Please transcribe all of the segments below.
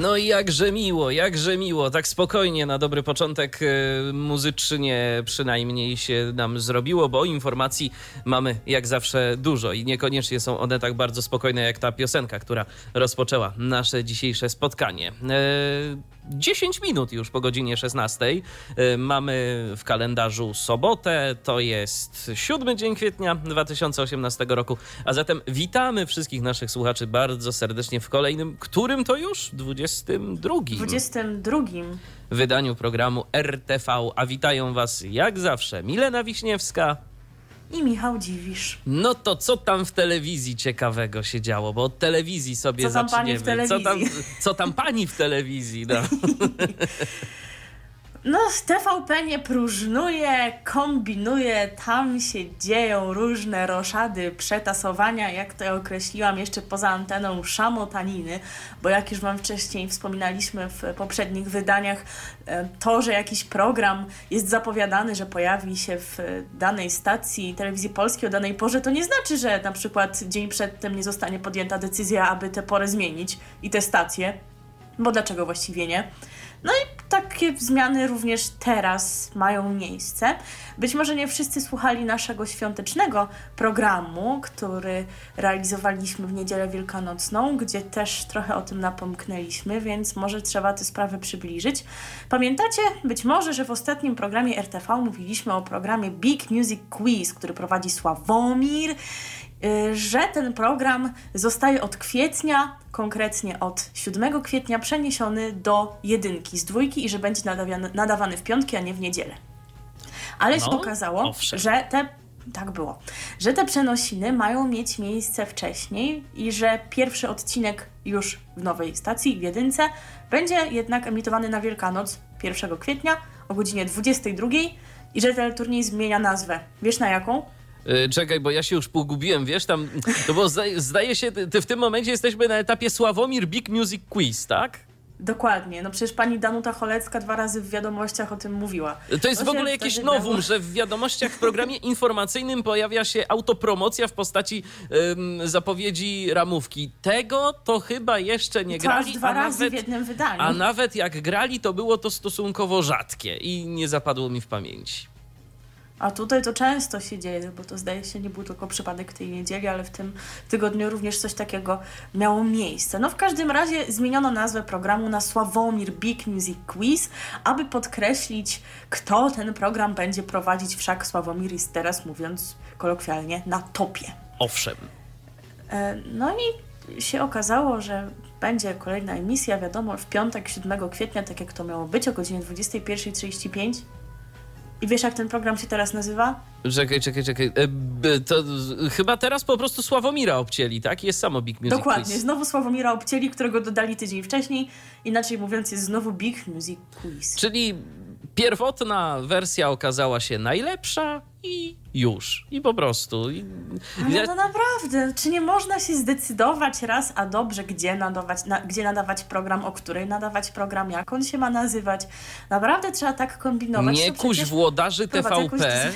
No i jakże miło, jakże miło. Tak spokojnie na dobry początek e, muzycznie przynajmniej się nam zrobiło, bo informacji mamy jak zawsze dużo i niekoniecznie są one tak bardzo spokojne jak ta piosenka, która rozpoczęła nasze dzisiejsze spotkanie. E, 10 minut już po godzinie 16. E, Mamy w kalendarzu sobotę, to jest 7 dzień kwietnia 2018 roku. A zatem witamy wszystkich naszych słuchaczy bardzo serdecznie w kolejnym, którym to już? 22 22. wydaniu programu RTV. A witają Was jak zawsze Milena Wiśniewska. I Michał Dziwisz. No to co tam w telewizji ciekawego się działo? Bo od telewizji sobie Co tam pani zaczniemy. w Co tam, telewizji? co tam pani w telewizji? No. No, TVP nie próżnuje, kombinuje, tam się dzieją różne roszady, przetasowania, jak to ja określiłam jeszcze poza anteną, szamotaniny, bo jak już Wam wcześniej wspominaliśmy w poprzednich wydaniach, e, to, że jakiś program jest zapowiadany, że pojawi się w danej stacji telewizji polskiej o danej porze, to nie znaczy, że na przykład dzień przedtem nie zostanie podjęta decyzja, aby tę porę zmienić i te stacje, bo dlaczego właściwie nie? No i takie zmiany również teraz mają miejsce. Być może nie wszyscy słuchali naszego świątecznego programu, który realizowaliśmy w niedzielę wielkanocną, gdzie też trochę o tym napomknęliśmy, więc może trzeba tę sprawę przybliżyć. Pamiętacie być może, że w ostatnim programie RTV mówiliśmy o programie Big Music Quiz, który prowadzi Sławomir że ten program zostaje od kwietnia, konkretnie od 7 kwietnia, przeniesiony do jedynki z dwójki i że będzie nadawany, nadawany w piątki, a nie w niedzielę. Ale się No, okazało, owszem. że te. Tak było. Że te przenosiny mają mieć miejsce wcześniej i że pierwszy odcinek już w nowej stacji, w jedynce, będzie jednak emitowany na Wielkanoc 1 kwietnia o godzinie 22 i że ten turniej zmienia nazwę. Wiesz na jaką? Y, Czekaj, bo ja się już pogubiłem, wiesz, tam, to bo zdaje, się, ty, w tym momencie jesteśmy na etapie Sławomir Big Music Quiz, tak? Dokładnie. No przecież pani Danuta Cholecka dwa razy w wiadomościach o tym mówiła. To jest w ogóle jakieś nowum, że w wiadomościach w programie informacyjnym pojawia się autopromocja w postaci ym, zapowiedzi ramówki. Tego to chyba jeszcze nie To aż grali, dwa razy nawet, w jednym wydaniu. a nawet jak grali, to było to stosunkowo rzadkie i nie zapadło mi w pamięci. A tutaj to często się dzieje, bo to zdaje się nie był tylko przypadek tej niedzieli, ale w tym tygodniu również coś takiego miało miejsce. No w każdym razie zmieniono nazwę programu na Sławomir Big Music Quiz, aby podkreślić, kto ten program będzie prowadzić. Wszak Sławomir jest teraz, mówiąc kolokwialnie, na topie. Owszem. E, No i się okazało, że będzie kolejna emisja, wiadomo, w piątek 7 kwietnia, tak jak to miało być, o godzinie 21.35. I wiesz, jak ten program się teraz nazywa? Czekaj, czekaj, czekaj. E, to chyba teraz po prostu Sławomira obcięli, tak? Jest samo Big Music Dokładnie, Quiz. znowu Sławomira Obcieli, którego dodali tydzień wcześniej. Inaczej mówiąc, jest znowu Big Music Quiz. Czyli pierwotna wersja okazała się najlepsza i już. I po prostu. I, Ale no naprawdę, czy nie można się zdecydować raz, a dobrze, gdzie nadawać, na, gdzie nadawać program, o której nadawać program, jak on się ma nazywać? Naprawdę trzeba tak kombinować. nie kuś przecież włodarzy TVP.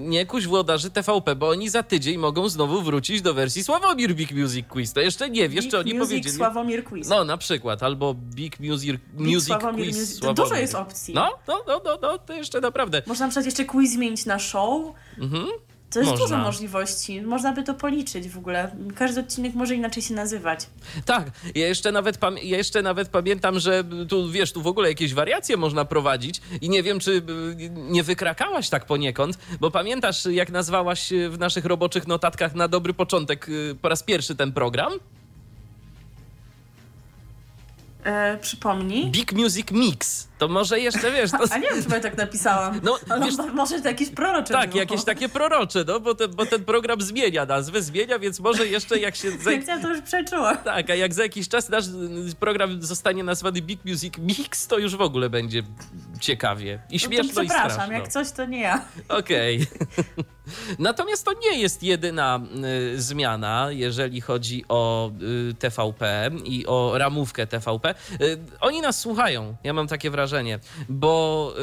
Nie kuś włodarzy TVP, bo oni za tydzień mogą znowu wrócić do wersji Sławomir Big Music Quiz. To jeszcze nie wiesz, Big czy oni Music powiedzieli. Sławomir Quiz. No, na przykład, albo Big Music, Big music Sławomir Quiz. Sławomir. Dużo jest opcji. No, no, no, no, no, to jeszcze naprawdę. Można na przykład jeszcze quiz zmienić na show. Mhm. To jest Można. dużo możliwości. Można by to policzyć w ogóle. Każdy odcinek może inaczej się nazywać. Tak, ja jeszcze, nawet ja jeszcze nawet pamiętam, że tu wiesz, tu w ogóle jakieś wariacje można prowadzić i nie wiem, czy y, nie wykrakałaś tak poniekąd, bo pamiętasz, jak nazwałaś y, w naszych roboczych notatkach na dobry początek y, po raz pierwszy ten program? E, przypomnij. Big Music Mix. To może jeszcze, wiesz... To... A nie wiem, czy ja tak napisałam. No, wiesz- może to jakieś prorocze Tak, było. jakieś takie prorocze, no bo ten, bo ten program zmienia nazwę, zmienia, więc może jeszcze jak się... Za... Ja to już przeczułam. Tak, a jak za jakiś czas nasz y, program zostanie nazwany Big Music Mix, to już w ogóle będzie ciekawie. I No to śmieszno i przepraszam, straszno. jak coś, to nie ja. Okej. Natomiast to nie jest jedyna y, zmiana, jeżeli chodzi o y, TVP i o ramówkę TVP. Y, oni nas słuchają, ja mam takie wrażenie, bo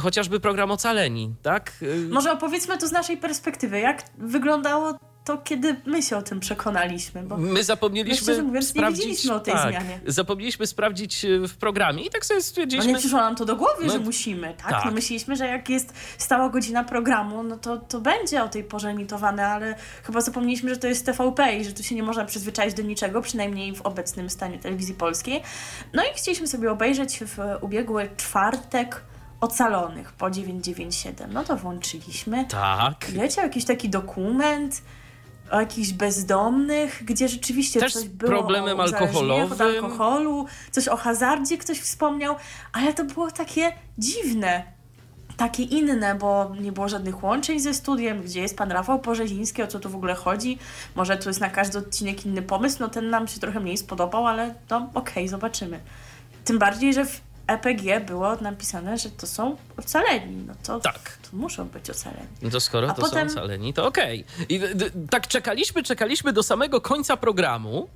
chociażby program Ocaleni, tak? Może opowiedzmy to z naszej perspektywy. Jak wyglądało to, kiedy my się o tym przekonaliśmy? Bo My zapomnieliśmy szczerze mówiąc, sprawdzić. o tej tak, zmianie. Zapomnieliśmy sprawdzić y, w programie i tak sobie no stwierdziliśmy. nie przyszło nam to do głowy, No, że musimy, tak? tak. No myśleliśmy, że jak jest stała godzina programu, no to, to będzie o tej porze emitowane, ale chyba zapomnieliśmy, że to jest TVP i że tu się nie można przyzwyczaić do niczego, przynajmniej w obecnym stanie telewizji polskiej. No i chcieliśmy sobie obejrzeć w ubiegły czwartek Ocalonych po 997. No to włączyliśmy. Tak. Leciał jakiś taki dokument o jakichś bezdomnych, gdzie rzeczywiście Też coś z było problemem uzależnieniach od alkoholowym. alkoholu, coś o hazardzie ktoś wspomniał, ale to było takie dziwne, takie inne, bo nie było żadnych łączeń ze studiem, gdzie jest pan Rafał Porzeziński, o co tu w ogóle chodzi. Może tu jest na każdy odcinek inny pomysł, no ten nam się trochę mniej spodobał, ale no okej, zobaczymy. Tym bardziej, że w EPG było napisane, że to są ocaleni, no to, Tak. to muszą być ocaleni. No to skoro A to potem- są ocaleni, to okej. I d- d- tak czekaliśmy, czekaliśmy do samego końca programu.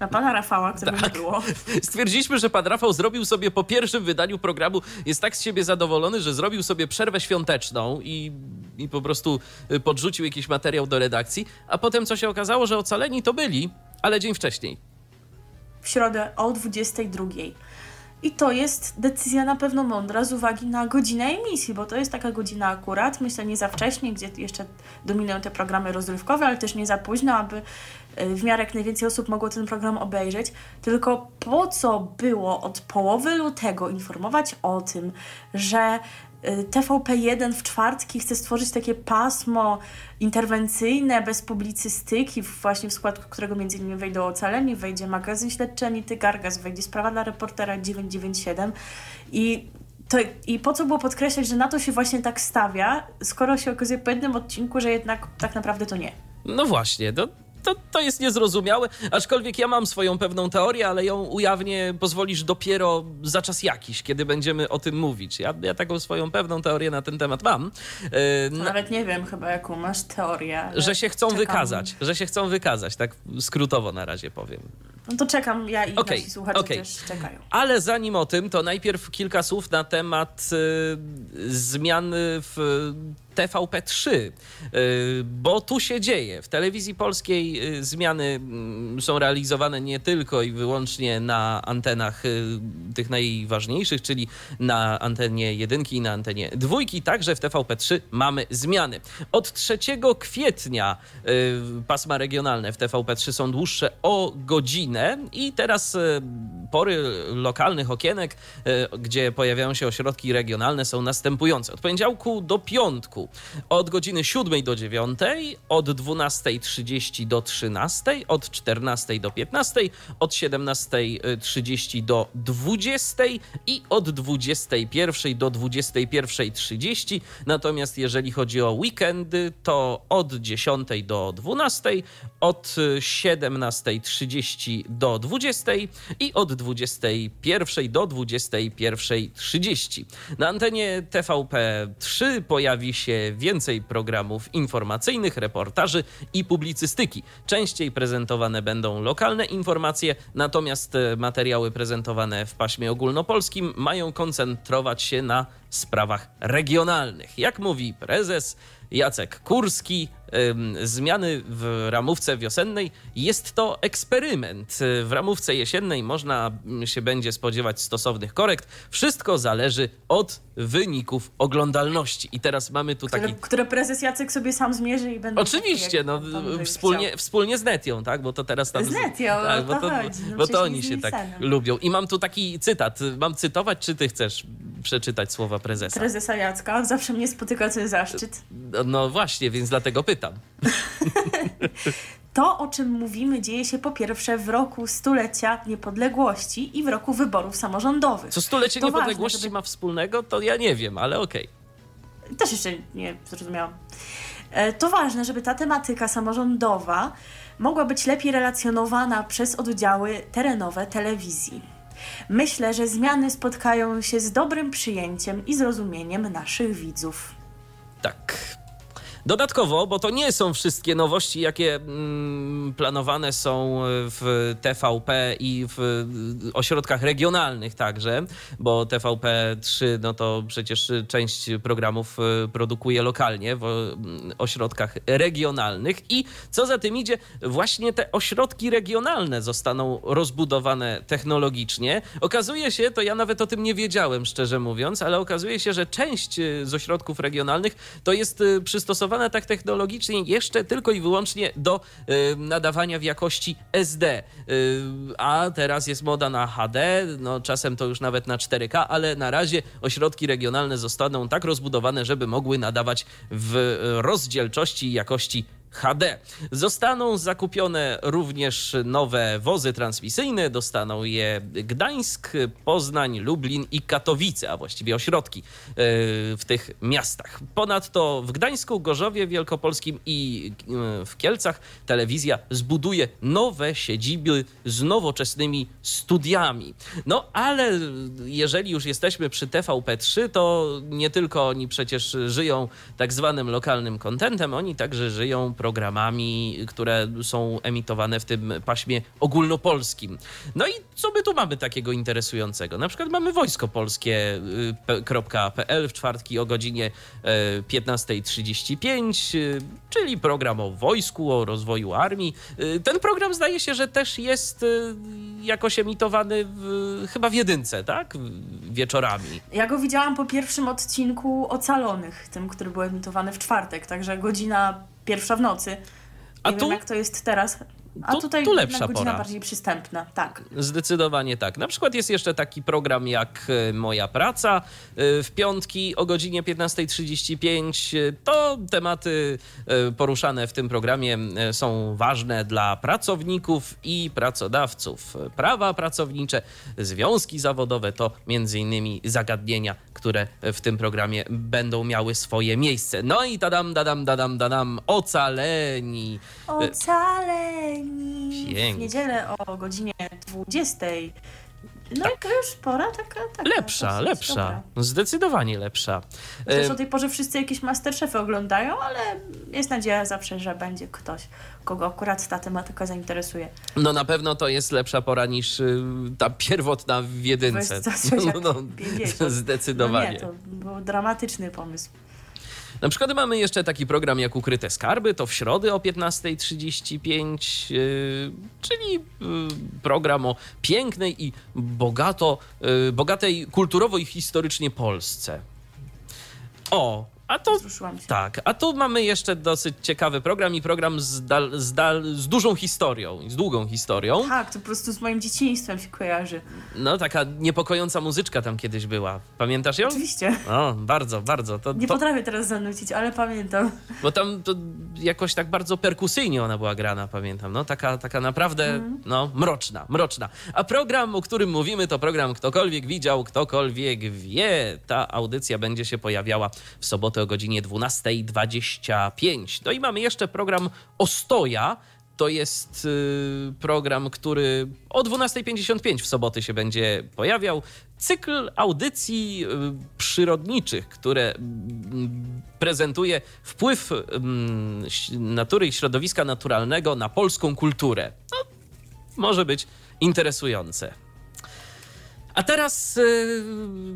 Na pana Rafała, którego Tak. nie było. Stwierdziliśmy, że pan Rafał zrobił sobie po pierwszym wydaniu programu, jest tak z siebie zadowolony, że zrobił sobie przerwę świąteczną i, i po prostu y, podrzucił jakiś materiał do redakcji, a potem co się okazało, że ocaleni to byli, ale dzień wcześniej. w środę o 22. I to jest decyzja na pewno mądra z uwagi na godzinę emisji, bo to jest taka godzina akurat, myślę nie za wcześnie, gdzie jeszcze dominują te programy rozrywkowe, ale też nie za późno, aby y, w miarę jak najwięcej osób mogło ten program obejrzeć. Tylko po co było od połowy lutego informować o tym, że TVP1 w czwartki chce stworzyć takie pasmo interwencyjne, bez publicystyki, właśnie w skład którego między innymi wejdą Ocaleni, wejdzie magazyn śledczy Anity Gargas, wejdzie sprawa dla reportera 997 i to, I po co było podkreślać, że na to się właśnie tak stawia, skoro się okazuje po jednym odcinku, że jednak tak naprawdę to nie. No właśnie, to, to, to jest niezrozumiałe, aczkolwiek ja mam swoją pewną teorię, ale ją ujawnię, pozwolisz, dopiero za czas jakiś, kiedy będziemy o tym mówić. Ja, ja taką swoją pewną teorię na ten temat mam. Yy, na- Nawet nie wiem chyba, jaką masz teorię. że się chcą czekam. wykazać, że się chcą wykazać, tak skrótowo na razie powiem. No to czekam, ja i Okej, nasi słuchacze okej. też czekają. Ale zanim o tym, to najpierw kilka słów na temat y, zmian w TVP3, y, bo tu się dzieje. W telewizji polskiej y, zmiany mm, są realizowane nie tylko i wyłącznie na antenach y, tych najważniejszych, czyli na antenie jedynki i na antenie dwójki, także w TVP3 mamy zmiany. Od 3 kwietnia pasma regionalne w TVP3 są dłuższe o godzinę i teraz pory lokalnych okienek, gdzie pojawiają się ośrodki regionalne są następujące. Od poniedziałku do piątku od godziny 7 do 9, od 12.30 do 13, od 14 do 15, od 17.30 do 20 i od 21 do 21.30. Natomiast jeżeli chodzi o weekendy, to od 10 do 12, od 17.30 do 20 i od 21 do 21.30. Na antenie TVP3 pojawi się więcej programów informacyjnych, reportaży i publicystyki. Częściej prezentowane będą lokalne informacje, natomiast e, materiały prezentowane w paśmie ogólnopolskim mają koncentrować się na sprawach regionalnych. Jak mówi prezes Jacek Kurski, zmiany w ramówce wiosennej jest to eksperyment. W ramówce jesiennej można mm, się będzie spodziewać stosownych korekt. Wszystko zależy od wyników oglądalności. I teraz mamy tu taki Które, prezes Jacek sobie sam zmierzy i będą Oczywiście, no wspólnie, chciał. wspólnie z Netią, tak? Bo to teraz tam. Z Netią, tak, bo to chodzi, no bo przecież to oni się tak lubią. I mam tu taki cytat. Mam cytować, czy ty chcesz przeczytać słowa prezesa? Prezesa Jacka, zawsze mnie spotyka ten zaszczyt. No, no właśnie, więc dlatego pytam. To, o czym mówimy, dzieje się po pierwsze w roku stulecia niepodległości i w roku wyborów samorządowych. Co stulecie To niepodległości ważne, żeby- ma wspólnego, to ja nie wiem, ale okej. Też jeszcze nie zrozumiałam. E, To ważne, żeby ta tematyka samorządowa mogła być lepiej relacjonowana przez oddziały terenowe telewizji. Myślę, że zmiany spotkają się z dobrym przyjęciem i zrozumieniem naszych widzów. Tak. Dodatkowo, bo to nie są wszystkie nowości, jakie mm, planowane są w TVP i w y, ośrodkach regionalnych także, bo TVP3 no to przecież część programów y, produkuje lokalnie w mm, ośrodkach regionalnych i co za tym idzie, właśnie te ośrodki regionalne zostaną rozbudowane technologicznie. Okazuje się, to ja nawet o tym nie wiedziałem, szczerze mówiąc, ale okazuje się, że część z ośrodków regionalnych to jest y, przystosowana tak technologicznie jeszcze tylko i wyłącznie do y, nadawania w jakości SD. Y, a teraz jest moda na HD, no czasem to już nawet na 4K, ale na razie ośrodki regionalne zostaną tak rozbudowane, żeby mogły nadawać w rozdzielczości i jakości HD. Zostaną zakupione również nowe wozy transmisyjne, dostaną je Gdańsk, Poznań, Lublin i Katowice, a właściwie ośrodki e, w tych miastach. Ponadto w Gdańsku, Gorzowie Wielkopolskim i e, w Kielcach telewizja zbuduje nowe siedziby z nowoczesnymi studiami. No ale jeżeli już jesteśmy przy TVP3, to nie tylko oni przecież żyją tak zwanym lokalnym kontentem, oni także żyją programami, które są emitowane w tym paśmie ogólnopolskim. No i co my tu mamy takiego interesującego? Na przykład mamy Wojsko Polskie y, w czwartki o godzinie e, 15.35, y, czyli program o wojsku, o rozwoju armii. Y, Ten program zdaje się, że też jest y, jakoś emitowany w, chyba w jedynce, tak? Wieczorami. Ja go widziałam po pierwszym odcinku Ocalonych, tym, który był emitowany w czwartek, także godzina pierwsza w nocy. Nie A wiem, tu- jak to jest teraz. A tu- tutaj tu lepsza godzina pora. bardziej przystępna, tak. Zdecydowanie tak. Na przykład jest jeszcze taki program jak e, Moja Praca e, w piątki o godzinie 15.35. E, To tematy poruszane w tym programie są ważne dla pracowników i pracodawców. Prawa pracownicze, związki zawodowe to między innymi zagadnienia, które w tym programie będą miały swoje miejsce. No i tadam, dadam, dadam, dadam, ocaleni. Ocaleni w Pięknie. niedzielę o godzinie 20. No i to już pora taka, taka Lepsza, dosyć lepsza. dobra. Zdecydowanie lepsza. Chociaż E, o tej porze wszyscy jakieś Masterchefy oglądają, ale jest nadzieja zawsze, że będzie ktoś, kogo akurat ta tematyka zainteresuje. No na pewno to jest lepsza pora niż y, ta pierwotna w jedynce. No, 50. zdecydowanie. No nie, to był dramatyczny pomysł. Na przykład mamy jeszcze taki program jak Ukryte Skarby, to w środę o 15.35, yy, czyli yy, program o pięknej i bogato, yy, bogatej kulturowo i historycznie Polsce. O, a to tak, a tu mamy jeszcze dosyć ciekawy program i program z, dal, z, dal, z dużą historią, z długą historią. Tak, to po prostu z moim dzieciństwem się kojarzy. No, taka niepokojąca muzyczka tam kiedyś była. Pamiętasz ją? Oczywiście. O, bardzo, bardzo. To, Nie to, potrafię teraz zanucić, ale pamiętam. bo tam to jakoś tak bardzo perkusyjnie ona była grana, pamiętam. No, taka, taka naprawdę, Mhm. no, mroczna, mroczna. A program, o którym mówimy, to program Ktokolwiek widział, ktokolwiek wie. Ta audycja będzie się pojawiała w sobotę o godzinie 12.25. No i mamy jeszcze program Ostoja. To jest y, program, który o 12.55 w soboty się będzie pojawiał. Cykl audycji y, przyrodniczych, które mm, prezentuje wpływ mm, natury i środowiska naturalnego na polską kulturę. No, może być interesujące. A teraz y,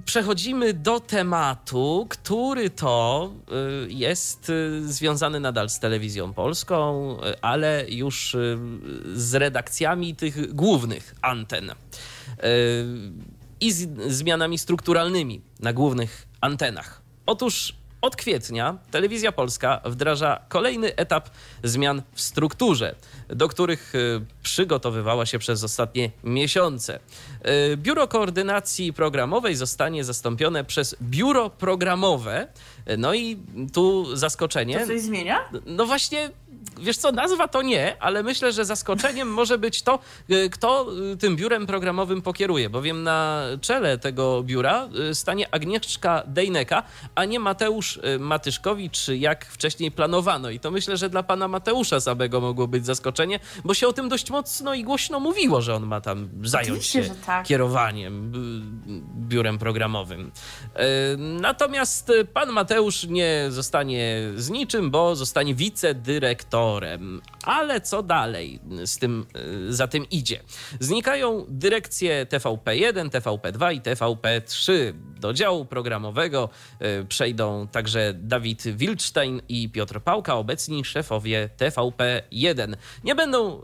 przechodzimy do tematu, który to y, jest y, związany nadal z telewizją polską, ale już z redakcjami tych głównych anten. I z zmianami strukturalnymi na głównych antenach. Otóż od kwietnia Telewizja Polska wdraża kolejny etap zmian w strukturze, do których y, przygotowywała się przez ostatnie miesiące. Y, Biuro Koordynacji Programowej zostanie zastąpione przez Biuro Programowe. No i tu zaskoczenie. To coś zmienia? No właśnie, wiesz co, nazwa to nie, ale myślę, że zaskoczeniem może być to, y, kto y, tym biurem programowym pokieruje, bowiem na czele tego biura y, stanie Agnieszka Dejneka, a nie Mateusz Matyszkowicz, jak wcześniej planowano. I to myślę, że dla pana Mateusza samego mogło być zaskoczenie, bo się o tym dość mocno i głośno mówiło, że on ma tam zająć Oczywiście, się tak. kierowaniem biurem programowym. Natomiast pan Mateusz nie zostanie z niczym, bo zostanie wicedyrektorem. Ale co dalej z tym, y, za tym idzie? Znikają dyrekcje TVP1, TVP2 i TVP3. Do działu programowego y, przejdą także Dawid Wilczstein i Piotr Pałka, obecni szefowie TVP1. Nie będą y,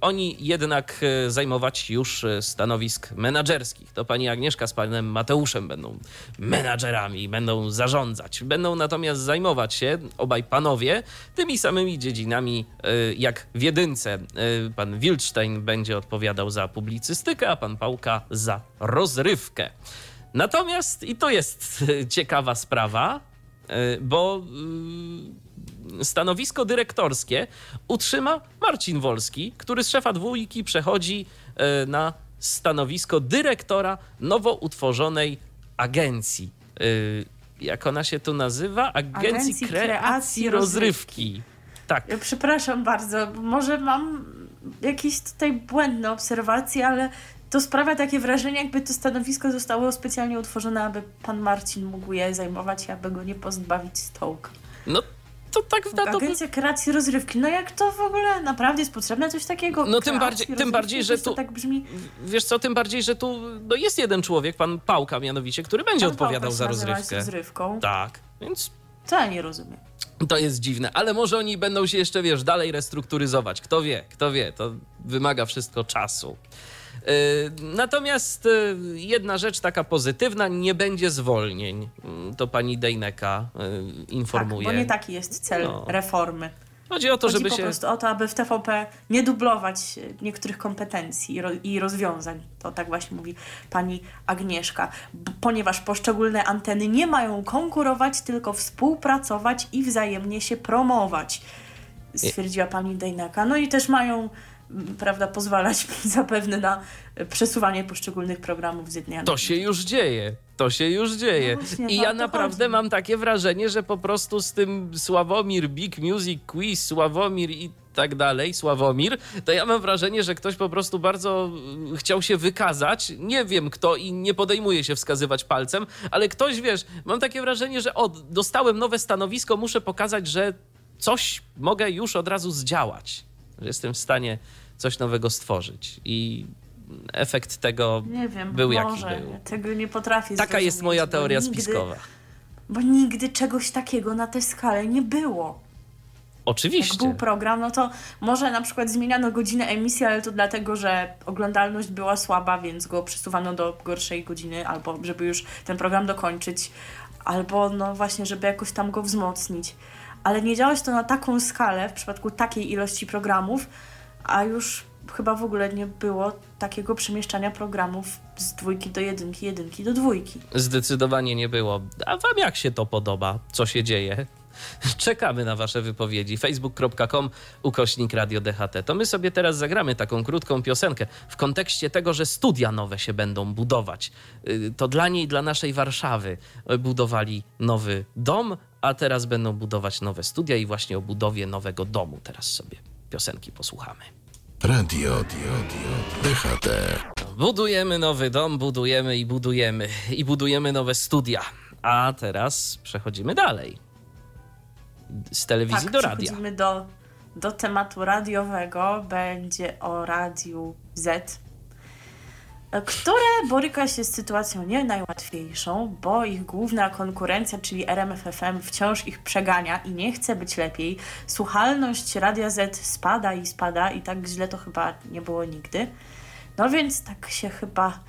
oni jednak zajmować już stanowisk menadżerskich. To pani Agnieszka z panem Mateuszem będą menadżerami, będą zarządzać. Będą natomiast zajmować się obaj panowie tymi samymi dziedzinami y, jak w jedynce. Y, Pan Wilczstein będzie odpowiadał za publicystykę, a pan Pałka za rozrywkę. Natomiast, i to jest y, ciekawa sprawa, bo stanowisko dyrektorskie utrzyma Marcin Wolski, który z szefa dwójki przechodzi na stanowisko dyrektora nowo utworzonej agencji. Jak ona się tu nazywa? Agencji, Agencji Kreacji Kreacji Rozrywki. Tak. Przepraszam bardzo, może mam jakieś tutaj błędne obserwacje, ale to sprawia takie wrażenie, jakby to stanowisko zostało specjalnie utworzone, aby pan Marcin mógł je zajmować aby go nie pozbawić stołka. No to tak na to... Agencja kreacji rozrywki. No jak to w ogóle naprawdę jest potrzebne coś takiego? No tym bardziej- tym bardziej, że to tu- tak brzmi. Wiesz co, tym bardziej, że tu no jest jeden człowiek, pan Pałka mianowicie, który będzie Pan odpowiadał Pałka za rozrywkę. rozrywką. Tak, więc To ja nie rozumiem. to jest dziwne, ale może oni będą się jeszcze, wiesz, dalej restrukturyzować. Kto wie, kto wie, to wymaga wszystko czasu. Yy, Natomiast yy, jedna rzecz taka pozytywna, nie będzie zwolnień. Yy, To pani Dejneka informuje. Tak, bo nie taki jest cel No. reformy. Chodzi o to, Chodzi żeby po się... prostu o to, aby w TVP nie dublować e, niektórych kompetencji i, ro, i rozwiązań. To tak właśnie mówi pani Agnieszka. Ponieważ poszczególne anteny nie mają konkurować, tylko współpracować i wzajemnie się promować. Stwierdziła pani Dejnaka. No i też mają prawda, pozwalać zapewne na przesuwanie poszczególnych programów z jednej To się już dzieje. To się już dzieje. No właśnie, I no ja naprawdę chodzi. mam takie wrażenie, że po prostu z tym Sławomir, Big Music Quiz, Sławomir i tak dalej, Sławomir, to ja mam wrażenie, że ktoś po prostu bardzo y, chciał się wykazać. Nie wiem kto i nie podejmuje się wskazywać palcem, ale ktoś, wiesz, mam takie wrażenie, że o, dostałem nowe stanowisko, muszę pokazać, że coś mogę już od razu zdziałać. Że jestem w stanie coś nowego stworzyć. I efekt tego Nie wiem, był jaki może. był. Tego nie potrafię Taka jest zrozumieć, moja bo teoria nigdy- spiskowa. Bo nigdy czegoś takiego na tę skalę nie było. Jak Oczywiście. był program, no to może na przykład zmieniano godzinę emisji, ale to dlatego, że oglądalność była słaba, więc go przesuwano do gorszej godziny, albo żeby już ten program dokończyć, albo no właśnie, żeby jakoś tam go wzmocnić. Ale nie działać to na taką skalę w przypadku takiej ilości programów, a już chyba w ogóle nie było takiego przemieszczania programów z dwójki do jedynki, jedynki do dwójki. Zdecydowanie nie było. A wam jak się to podoba? Co się dzieje? Czekamy na wasze wypowiedzi. facebook.com ukośnik Radio DHT. To my sobie teraz zagramy taką krótką piosenkę w kontekście tego, że studia nowe się będą budować. Y, To dla niej, dla naszej Warszawy budowali nowy dom, a teraz będą budować nowe studia i właśnie o budowie nowego domu teraz sobie piosenki posłuchamy. Radio, radio, DHT. Budujemy nowy dom, budujemy i budujemy. I budujemy nowe studia. A teraz przechodzimy dalej. Z telewizji tak, do radia. przechodzimy do, do tematu radiowego. Będzie o Radiu Z, które boryka się z sytuacją nie najłatwiejszą, bo ich główna konkurencja, czyli RMFFM, wciąż ich przegania i nie chce być lepiej. Słuchalność Radia Z spada i spada i tak źle to chyba nie było nigdy. No więc tak się chyba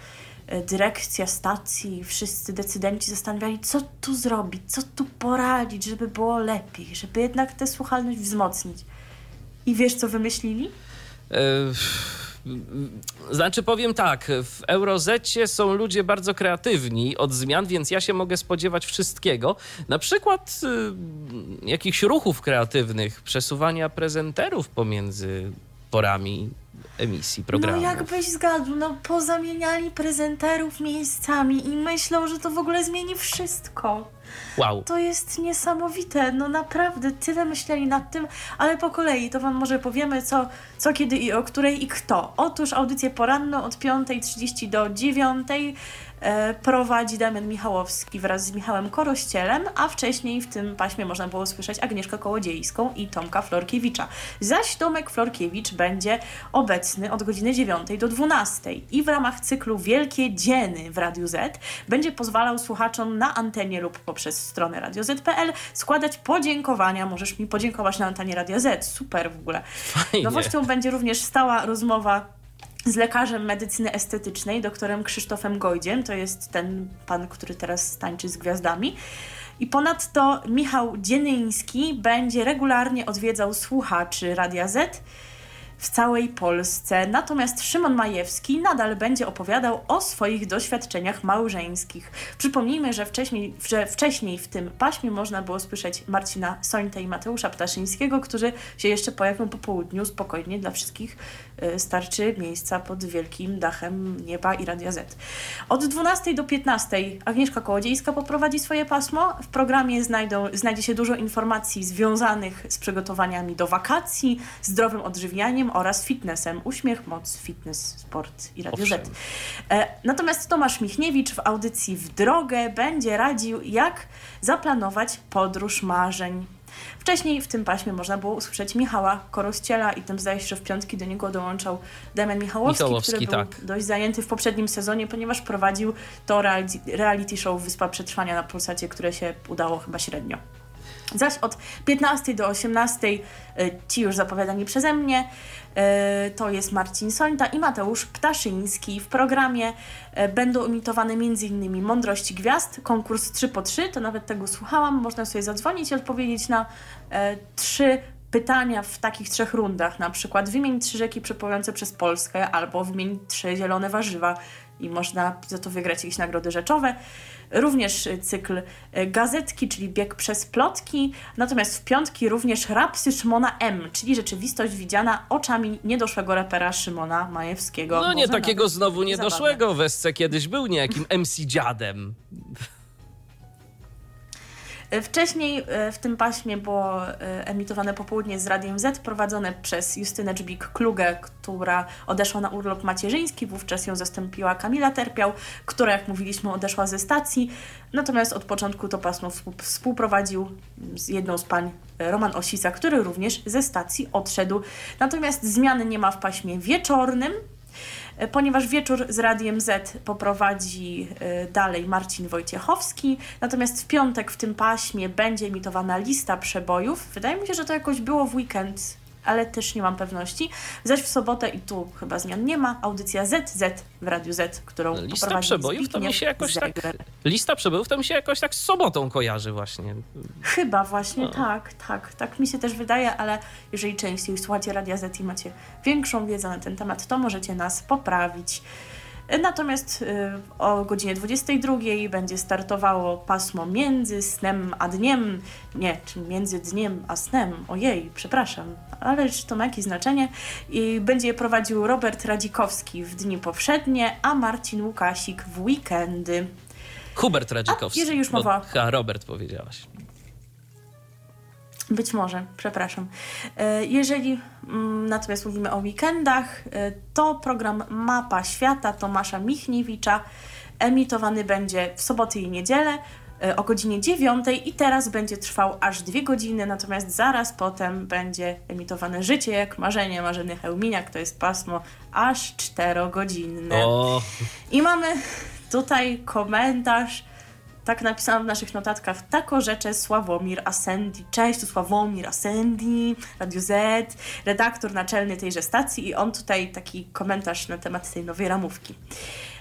e, dyrekcja stacji, wszyscy decydenci zastanawiali, co tu zrobić, co tu poradzić, żeby było lepiej, żeby jednak tę słuchalność wzmocnić. I wiesz, co wymyślili? E, Znaczy powiem tak, w Eurozecie są ludzie bardzo kreatywni od zmian, więc ja się mogę spodziewać wszystkiego. Na przykład y, jakichś ruchów kreatywnych, przesuwania prezenterów pomiędzy porami emisji programu. No jakbyś zgadł, no pozamieniali prezenterów miejscami i myślą, że to w ogóle zmieni wszystko. Wow. To jest niesamowite, no naprawdę, tyle myśleli nad tym, ale po kolei to Wam może powiemy, co, co kiedy i o której i kto. Otóż audycję poranną od 5.30 do 9.00 e, prowadzi Damian Michałowski wraz z Michałem Korościelem, a wcześniej w tym paśmie można było słyszeć Agnieszkę Kołodziejską i Tomka Florkiewicza. Zaś Tomek Florkiewicz będzie obecny od godziny 9 do 12 i w ramach cyklu Wielkie Dzieny w Radiu Z będzie pozwalał słuchaczom na antenie lub poprzez stronę radioz.pl składać podziękowania. Możesz mi podziękować na antenie Radio Z. Super w ogóle. Fajnie. Nowością będzie również stała rozmowa z lekarzem medycyny estetycznej, doktorem Krzysztofem Gojdziem. To jest ten pan, który teraz tańczy z gwiazdami. I ponadto Michał Dzienyński będzie regularnie odwiedzał słuchaczy Radia Z w całej Polsce. Natomiast Szymon Majewski nadal będzie opowiadał o swoich doświadczeniach małżeńskich. Przypomnijmy, że wcześniej, że wcześniej w tym paśmie można było słyszeć Marcina Sońtę i Mateusza Ptaszyńskiego, którzy się jeszcze pojawią po południu spokojnie dla wszystkich y, starczy miejsca pod wielkim dachem nieba i Radia Z. Od 12 do 15 Agnieszka Kołodziejska poprowadzi swoje pasmo. W programie znajdą, znajdzie się dużo informacji związanych z przygotowaniami do wakacji, zdrowym odżywianiem oraz fitnessem. Uśmiech, moc, fitness, sport i Radio Z. Owszem. E, Natomiast Tomasz Michniewicz w audycji W drogę będzie radził, jak zaplanować podróż marzeń. Wcześniej w tym paśmie można było usłyszeć Michała Korościela i tym zdaje się, że w piątki do niego dołączał Damian Michałowski, Michałowski, który był tak. dość zajęty w poprzednim sezonie, ponieważ prowadził to reality, show Wyspa Przetrwania na Polsacie, które się udało chyba średnio. Zaś od 15 do 18 y, ci już zapowiadani przeze mnie to jest Marcin Sońta i Mateusz Ptaszyński. W programie y, będą emitowane m.in. Mądrości Gwiazd, konkurs 3 po 3 to nawet tego słuchałam. Można sobie zadzwonić i odpowiedzieć na e, trzy pytania w takich trzech rundach. Na przykład wymień trzy rzeki przepływające przez Polskę albo wymień trzy zielone warzywa i można za to wygrać jakieś nagrody rzeczowe. Również cykl y, gazetki, czyli bieg przez plotki. Natomiast w piątki również rapsy Szymona M, czyli rzeczywistość widziana oczami niedoszłego rapera Szymona Majewskiego. No nie Może takiego znowu niedoszłego. Wesce kiedyś był niejakim MC dziadem. E, Wcześniej e, w tym paśmie było e, emitowane popołudnie z Radiem Z, prowadzone przez Justynę Dżbik-Klugę, która odeszła na urlop macierzyński. Wówczas ją zastąpiła Kamila Terpiał, która, jak mówiliśmy, odeszła ze stacji. Natomiast od początku to pasmo współ- współprowadził z jedną z pań Roman Osica, który również ze stacji odszedł. Natomiast zmiany nie ma w paśmie wieczornym, ponieważ wieczór z Radiem Z poprowadzi e, dalej Marcin Wojciechowski, natomiast w piątek w tym paśmie będzie emitowana lista przebojów. Wydaje mi się, że to jakoś było w weekend, ale też nie mam pewności. Zaś w sobotę i tu chyba zmian nie ma, audycja ZZ w Radiu Z, którą No, Lista przebojów to mi się jakoś tak. Lista przebojów to mi się jakoś tak z sobotą kojarzy właśnie. Chyba właśnie No. tak, tak. Tak mi się też wydaje, ale jeżeli częściej słuchacie Radia Z i macie większą wiedzę na ten temat, to możecie nas poprawić. Natomiast y, o godzinie 22 będzie startowało pasmo między snem a dniem. Nie, czy między dniem a snem. Ojej, przepraszam, ale czy to ma jakieś znaczenie? I będzie je prowadził Robert Radzikowski w dni powszednie, a Marcin Łukasik w weekendy. Hubert Radzikowski. jeżeli już Bo- mowa- Ha, Robert powiedziałaś. Być może, przepraszam. E, Jeżeli mm, natomiast mówimy o weekendach, e, to program Mapa Świata Tomasza Michniewicza emitowany będzie w soboty i niedzielę e, o godzinie 9 i teraz będzie trwał aż dwie godziny, natomiast zaraz potem będzie emitowane Życie jak marzenie Marzeny Hełminiak, to jest pasmo aż 4-godzinne. O, I mamy tutaj komentarz, tak napisałam w naszych notatkach, tako rzecze Sławomir Asendi. Cześć, tu Sławomir Asendi, Radio Z, redaktor naczelny tejże stacji i on tutaj taki komentarz na temat tej nowej ramówki.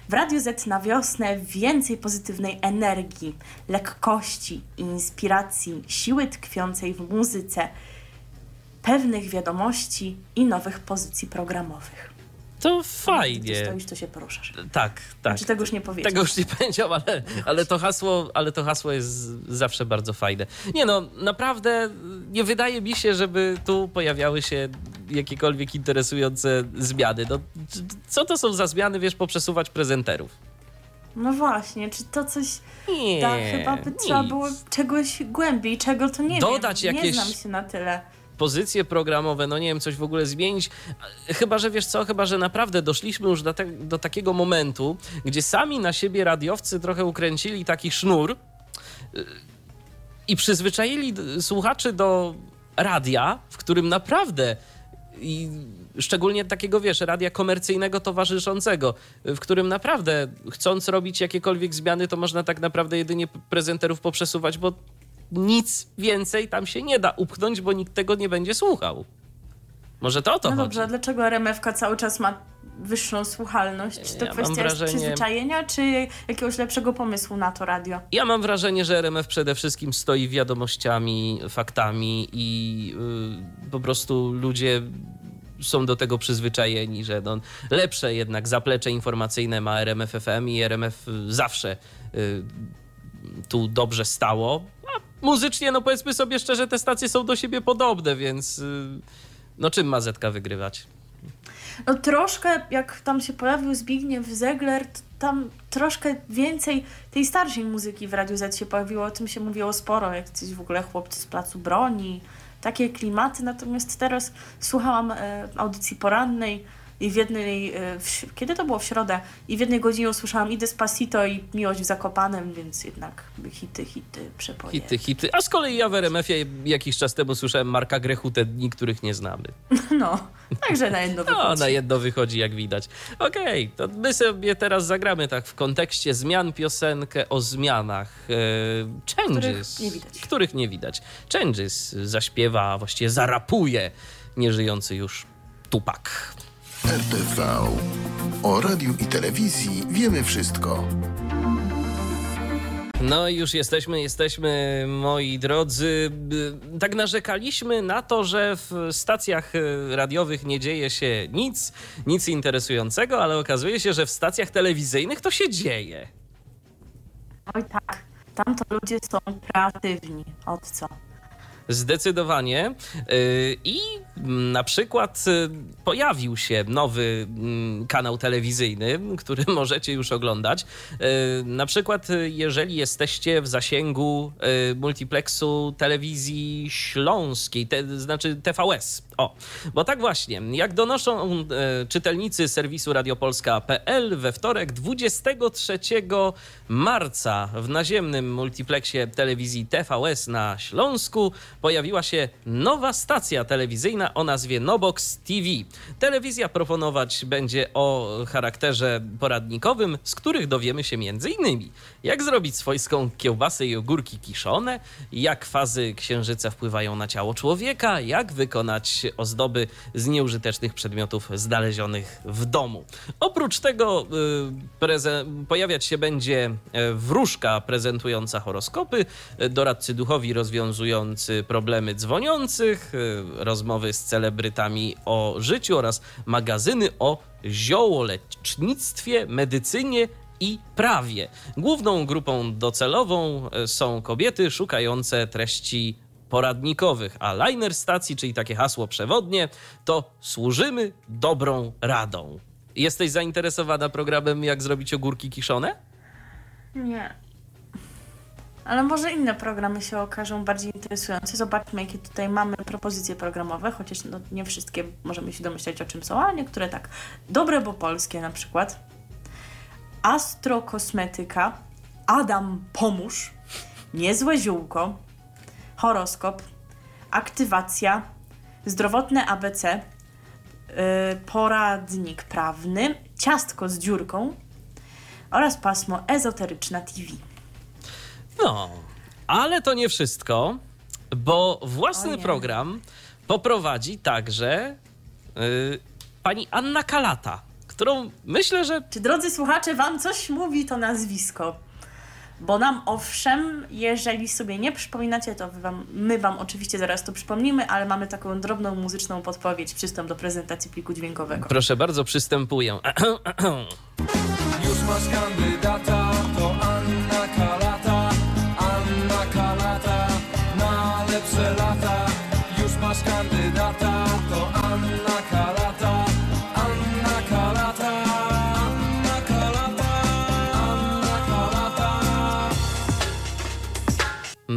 W Radio Z na wiosnę więcej pozytywnej energii, lekkości, inspiracji, siły tkwiącej w muzyce, pewnych wiadomości i nowych pozycji programowych. To Ty fajnie. stoisz, to się poruszasz. Tak, tak. Czy tego już nie powiedział? Tego już nie powiedział, ale, ale, to hasło, ale to hasło jest zawsze bardzo fajne. Nie no, naprawdę nie wydaje mi się, żeby tu pojawiały się jakiekolwiek interesujące zmiany. No, co to są za zmiany, wiesz, poprzesuwać prezenterów? No właśnie, czy to coś... Nie, Tak, chyba by trzeba nic. było czegoś głębiej, czego to nie Dodać wiem. Nie jakieś- znam się na tyle. Pozycje programowe, no nie wiem, coś w ogóle zmienić. Chyba, że wiesz co, chyba, że naprawdę doszliśmy już do, te, do takiego momentu, gdzie sami na siebie radiowcy trochę ukręcili taki sznur yy, i przyzwyczaili słuchaczy do radia, w którym naprawdę i szczególnie takiego, wiesz, radia komercyjnego towarzyszącego, w którym naprawdę chcąc robić jakiekolwiek zmiany, to można tak naprawdę jedynie prezenterów poprzesuwać, bo nic więcej tam się nie da upchnąć, bo nikt tego nie będzie słuchał. Może to o to No chodzi. dobrze, a dlaczego RMFK cały czas ma wyższą słuchalność? Czy to Ja kwestia wrażenie- przyzwyczajenia, czy jakiegoś lepszego pomysłu na to radio? Ja mam wrażenie, że RMF przede wszystkim stoi wiadomościami, faktami i y, po prostu ludzie są do tego przyzwyczajeni, że no, lepsze jednak zaplecze informacyjne ma RMF FM i RMF zawsze y, tu dobrze stało. A muzycznie, no powiedzmy sobie szczerze, te stacje są do siebie podobne, więc y, no czym ma Zetka wygrywać? No troszkę, jak tam się pojawił Zbigniew Zegler, tam troszkę więcej tej starszej muzyki w Radiu Z się pojawiło, o tym się mówiło sporo, jak coś w ogóle chłopcy z Placu Broni, takie klimaty, natomiast teraz słuchałam e, audycji porannej i w jednej, e, w, kiedy to było w środę, i w jednej godzinie usłyszałam i Despacito i Miłość w Zakopanem, więc jednak hity, hity, przepoje. Hity, hity. A z kolei ja w RMF-ie jakiś czas temu słyszałem Marka Grechu, te dni, których nie znamy. No, także na jedno No, wychodzi. na jedno wychodzi, jak widać. Okej, to my sobie teraz zagramy tak w kontekście zmian piosenkę o zmianach. E, changes. Których nie widać. Których nie widać. Changes zaśpiewa, właściwie zarapuje nieżyjący już Tupak. RTV. O radiu i telewizji wiemy wszystko. No i już jesteśmy, jesteśmy, moi drodzy. Y, Tak narzekaliśmy na to, że w stacjach y, radiowych nie dzieje się nic, nic interesującego, ale okazuje się, że w stacjach telewizyjnych to się dzieje. Oj tak, tam to ludzie są kreatywni. Od co? Zdecydowanie. Yy, I na przykład y, pojawił się nowy mm, kanał telewizyjny, który możecie już oglądać. Yy, Na przykład, y, jeżeli jesteście w zasięgu y, multiplexu telewizji śląskiej, te, znaczy TVS. O, bo tak właśnie, jak donoszą y, czytelnicy serwisu radiopolska.pl we wtorek 23 marca w naziemnym multiplexie telewizji TVS na Śląsku pojawiła się nowa stacja telewizyjna o nazwie Nobox TV. Telewizja proponować będzie o charakterze poradnikowym, z których dowiemy się m.in. jak zrobić swojską kiełbasę i ogórki kiszone, jak fazy księżyca wpływają na ciało człowieka, jak wykonać ozdoby z nieużytecznych przedmiotów znalezionych w domu. Oprócz tego y, pojawiać się będzie e, wróżka prezentująca horoskopy, e, doradcy duchowi rozwiązujący problemy dzwoniących, e, rozmowy z celebrytami o życiu oraz magazyny o ziołolecznictwie, medycynie i prawie. Główną grupą docelową są kobiety szukające treści poradnikowych, a liner stacji, czyli takie hasło przewodnie, to służymy dobrą radą. Jesteś zainteresowana programem Jak zrobić ogórki kiszone? Nie. Ale może inne programy się okażą bardziej interesujące. Zobaczmy, jakie tutaj mamy propozycje programowe, chociaż no, nie wszystkie możemy się domyśleć, o czym są, a niektóre tak. Dobre, bo polskie na przykład. Astrokosmetyka. Adam Pomóż. Niezłe ziółko. Horoskop. Aktywacja. Zdrowotne ABC. Yy, poradnik prawny. Ciastko z dziurką. Oraz pasmo ezoteryczna TV. No, ale to nie wszystko, bo własny program poprowadzi także y, pani Anna Kalata, którą myślę, że Czy drodzy słuchacze, wam coś mówi to nazwisko? Bo nam owszem, jeżeli sobie nie przypominacie, to wam, my Wam oczywiście zaraz to przypomnimy, ale mamy taką drobną muzyczną podpowiedź, przystęp do prezentacji pliku dźwiękowego. Proszę bardzo, przystępuję. Już masz kandydata, to Anna Kalata, Anna Kalata, na lepsze lata. Już masz kandydata,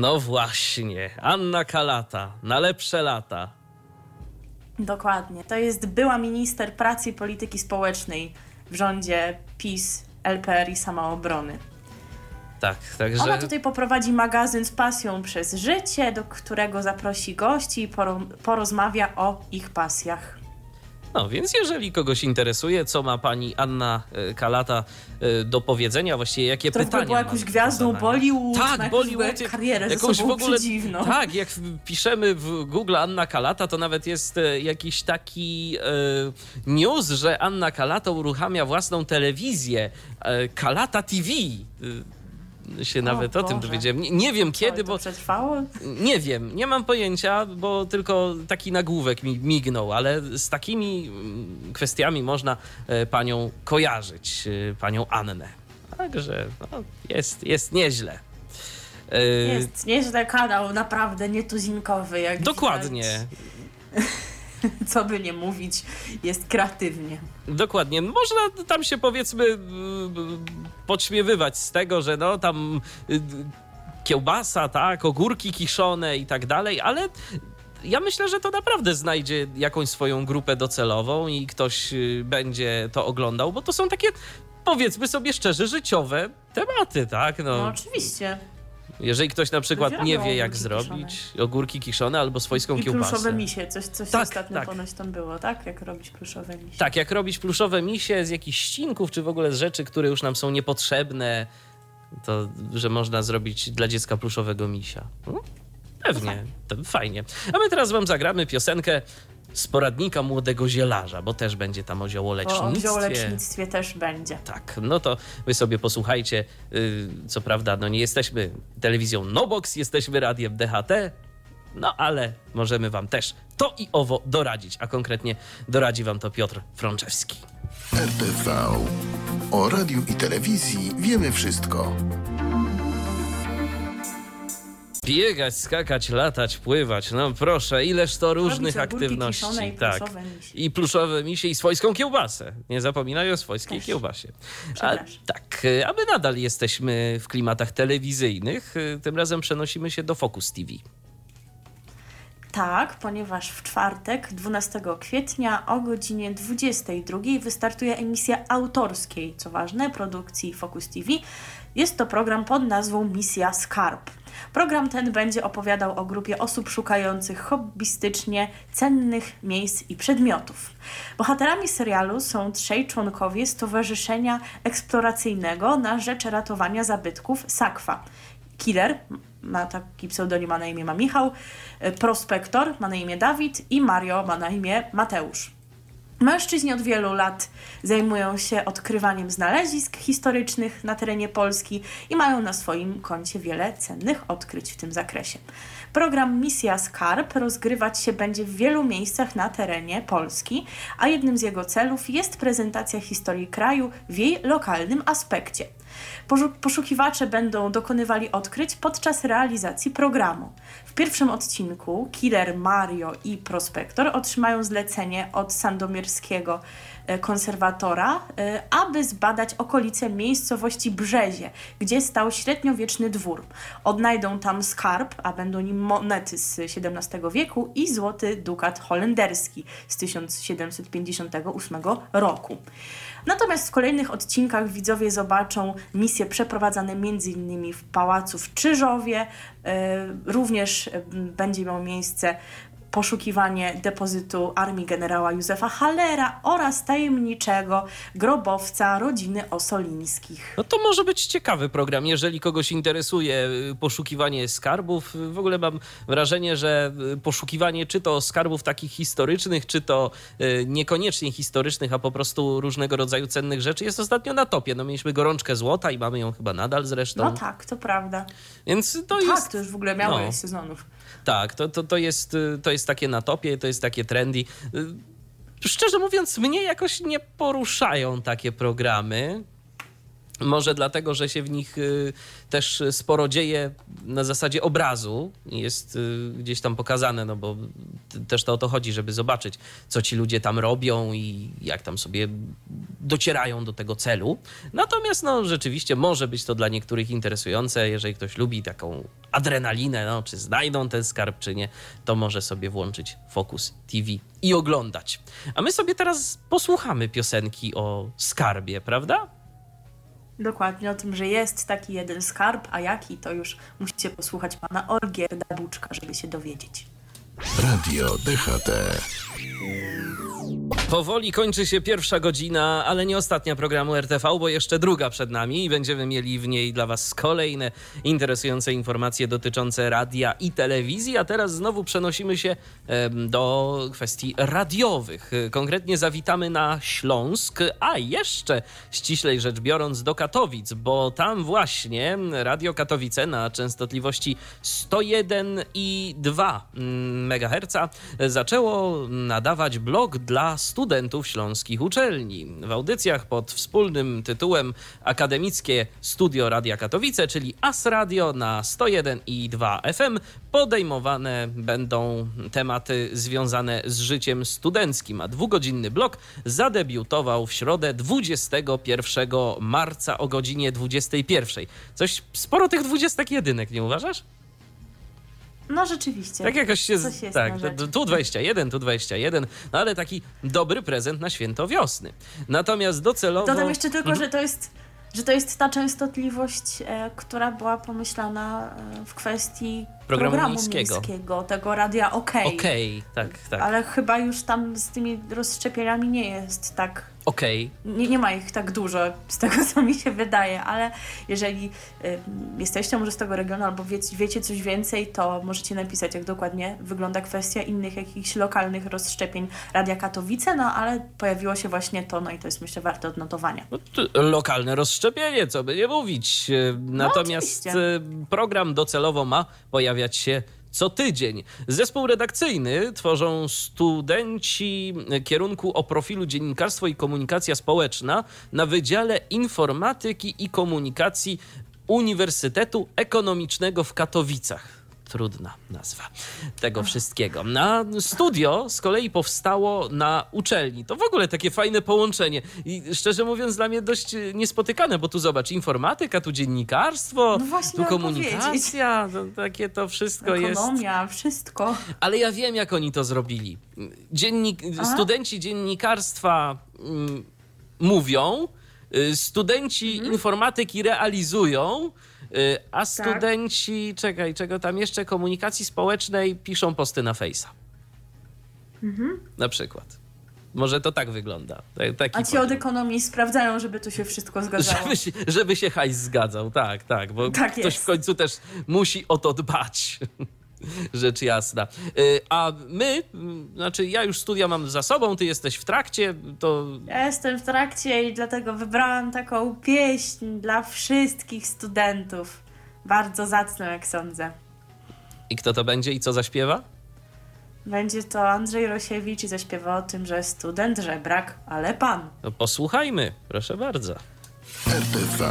No właśnie, Anna Kalata, na lepsze lata. Dokładnie. To jest była minister pracy i polityki społecznej w rządzie PiS, LPR i Samoobrony. Tak, także... Ona tutaj poprowadzi magazyn z pasją przez życie, do którego zaprosi gości i poro- porozmawia o ich pasjach. No więc jeżeli kogoś interesuje, co ma pani Anna e, Kalata e, do powiedzenia, właściwie jakie Która pytania była ma jakąś gwiazdą. Bollywood, Tak, Bollywood. karierę jakąś w ogóle, przedziwną. Tak, jak piszemy w Google Anna Kalata, to nawet jest e, jakiś taki news, że Anna Kalata uruchamia własną telewizję, Kalata TV. Się nawet o tym Boże. dowiedziałem. Nie, nie wiem kiedy, to bo przetrwało? nie wiem, nie mam pojęcia, bo tylko taki nagłówek mi mignął, ale z takimi mm, kwestiami można e, panią kojarzyć, e, panią Annę. Także no, jest, jest nieźle. E, Jest nieźle kanał, naprawdę nietuzinkowy. Jak Dokładnie, widać. Co by nie mówić, jest kreatywnie. dokładnie. Można tam się powiedzmy podśmiewywać z tego, że no tam y, kiełbasa, tak, ogórki kiszone i tak dalej, ale ja myślę, że to naprawdę znajdzie jakąś swoją grupę docelową i ktoś y, będzie to oglądał, bo to są takie, powiedzmy sobie szczerze, życiowe tematy, tak? No, No, oczywiście. Jeżeli ktoś na przykład nie wie, jak ogórki zrobić ogórki kiszone albo swojską I kiełbasę. pluszowe misie, coś, coś Tak, ostatnio tak. ponoć tam było, tak? Jak robić pluszowe misie. Tak, jak robić pluszowe misie z jakichś ścinków, czy w ogóle z rzeczy, które już nam są niepotrzebne, to że można zrobić dla dziecka pluszowego misia. No, pewnie, to fajnie. A my teraz wam zagramy piosenkę z poradnika młodego zielarza, bo też będzie tam o Bo o ziołolecznictwie. ziołolecznictwie też będzie. Tak, no to wy sobie posłuchajcie. Yy, Co prawda, no nie jesteśmy telewizją Nobox, jesteśmy radiem DHT, no ale możemy wam też to i owo doradzić, a konkretnie doradzi wam to Piotr Frączewski. RTV. O radiu i telewizji wiemy wszystko. Biegać, skakać, latać, pływać. No proszę, ileż to różnych aktywności. i tak. pluszowe misie. I pluszowe misie i swojską kiełbasę. Nie zapominaj o swojskiej Też. kiełbasie. A, tak, a my nadal jesteśmy w klimatach telewizyjnych. Y, Tym razem przenosimy się do Focus TV. Tak, ponieważ w czwartek, 12 kwietnia o godzinie 22 wystartuje emisja autorskiej, co ważne, produkcji Focus TV. Jest to program pod nazwą Misja Skarb. Program ten będzie opowiadał o grupie osób szukających hobbystycznie cennych miejsc i przedmiotów. Bohaterami serialu są trzej członkowie Stowarzyszenia Eksploracyjnego na rzecz ratowania zabytków Sakwa. Killer, ma taki pseudonim, ma na imię ma Michał, e, Prospektor ma na imię Dawid i Mario ma na imię Mateusz. Mężczyźni od wielu lat zajmują się odkrywaniem znalezisk historycznych na terenie Polski i mają na swoim koncie wiele cennych odkryć w tym zakresie. Program Misja Skarb rozgrywać się będzie w wielu miejscach na terenie Polski, a jednym z jego celów jest prezentacja historii kraju w jej lokalnym aspekcie. Poszu- Poszukiwacze będą dokonywali odkryć podczas realizacji programu. W pierwszym odcinku Killer, Mario i Prospektor otrzymają zlecenie od sandomierskiego e, konserwatora, e, aby zbadać okolice miejscowości Brzezie, gdzie stał średniowieczny dwór. Odnajdą tam skarb, a będą nim monety z XVII wieku i złoty dukat holenderski z 1758 roku. Natomiast w kolejnych odcinkach widzowie zobaczą misje przeprowadzane m.in. w pałacu w Czyżowie. E, Również e, będzie miało miejsce poszukiwanie depozytu armii generała Józefa Hallera oraz tajemniczego grobowca rodziny Osolińskich. No to może być ciekawy program, jeżeli kogoś interesuje y, poszukiwanie skarbów. W ogóle mam wrażenie, że y, poszukiwanie czy to skarbów takich historycznych, czy to y, niekoniecznie historycznych, a po prostu różnego rodzaju cennych rzeczy jest ostatnio na topie. No mieliśmy gorączkę złota i mamy ją chyba nadal zresztą. No tak, to prawda. Więc to Tak, jest... to już w ogóle miało no. sezonów. Tak, to, to, to, jest, y, to jest takie na topie, to jest takie trendy. Y, Szczerze mówiąc, mnie jakoś nie poruszają takie programy. Może dlatego, że się w nich y, też sporo dzieje na zasadzie obrazu. Jest gdzieś tam pokazane, no bo też to o to chodzi, żeby zobaczyć, co ci ludzie tam robią i jak tam sobie docierają do tego celu. Natomiast no rzeczywiście może być to dla niektórych interesujące, jeżeli ktoś lubi taką adrenalinę, no, czy znajdą ten skarb, czy nie, to może sobie włączyć Focus TV i oglądać. A my sobie teraz posłuchamy piosenki o skarbie, prawda? Dokładnie o tym, że jest taki jeden skarb, a jaki to już musicie posłuchać pana Olgierda Buczka, żeby się dowiedzieć. Radio DHT. Powoli kończy się pierwsza godzina, ale nie ostatnia programu RTV, bo jeszcze druga przed nami i będziemy mieli w niej dla Was kolejne interesujące informacje dotyczące radia i telewizji. A teraz znowu przenosimy się do kwestii radiowych. Konkretnie zawitamy na Śląsk, a jeszcze ściślej rzecz biorąc do Katowic, bo tam właśnie Radio Katowice na częstotliwości 101,2 MHz zaczęło nadawać blog dla studentów śląskich uczelni. W audycjach pod wspólnym tytułem Akademickie Studio Radia Katowice, czyli AS Radio na 101,2 FM, podejmowane będą tematy związane z życiem studenckim, a dwugodzinny blok zadebiutował w środę 21 marca o godzinie 21. Coś sporo tych 21, nie uważasz? No rzeczywiście. Tak jakoś się. Coś jest tak, tu- tu 21, tu 21, no ale taki dobry prezent na święto wiosny. Natomiast docelowo. Dodam jeszcze tylko, Mhm. że to jest, że to jest ta częstotliwość, e, która była pomyślana e, w kwestii Programu programu, miejskiego. miejskiego. tego radia OK. Okej, tak, tak. Ale chyba już tam z tymi rozszczepieniami nie jest tak. Okej. Nie, nie ma ich tak dużo, z tego co mi się wydaje, ale jeżeli y, jesteście może z tego regionu albo wiecie, wiecie coś więcej, to możecie napisać, jak dokładnie wygląda kwestia innych jakichś lokalnych rozszczepień Radia Katowice, no ale pojawiło się właśnie to, no i to jest myślę warte odnotowania. No, Lokalne rozszczepienie, co by nie mówić. E, Natomiast No, program docelowo ma pojawiać się co tydzień. Zespół redakcyjny tworzą studenci kierunku o profilu dziennikarstwo i komunikacja społeczna na Wydziale Informatyki i Komunikacji Uniwersytetu Ekonomicznego w Katowicach. Trudna nazwa tego wszystkiego. Na studio z kolei powstało na uczelni. To w ogóle takie fajne połączenie. I szczerze mówiąc, dla mnie dość niespotykane, bo tu zobacz, informatyka, tu dziennikarstwo, No tu komunikacja, to, takie to wszystko jest. Ekonomia, wszystko. Ale ja wiem, jak oni to zrobili. Dziennik, studenci dziennikarstwa mm, mówią, y, studenci Mhm. informatyki realizują. A studenci, czekaj, czego tam jeszcze, komunikacji społecznej piszą posty na Face'a. Mhm. Na przykład. Może to tak wygląda. Ta- Taki A ci od ekonomii sprawdzają, żeby to się wszystko zgadzało. żeby się, żeby się hajs zgadzał, tak, tak, bo Tak ktoś jest. w końcu też musi o to dbać. Rzecz jasna. Y, A my, y, znaczy ja już studia mam za sobą, ty jesteś w trakcie, to Ja jestem w trakcie i dlatego wybrałam taką pieśń dla wszystkich studentów. Bardzo zacną, jak sądzę. i kto to będzie i co zaśpiewa? Będzie to Andrzej Rosiewicz i zaśpiewa o tym, że student żebrak, ale pan. No posłuchajmy, proszę bardzo. RTV.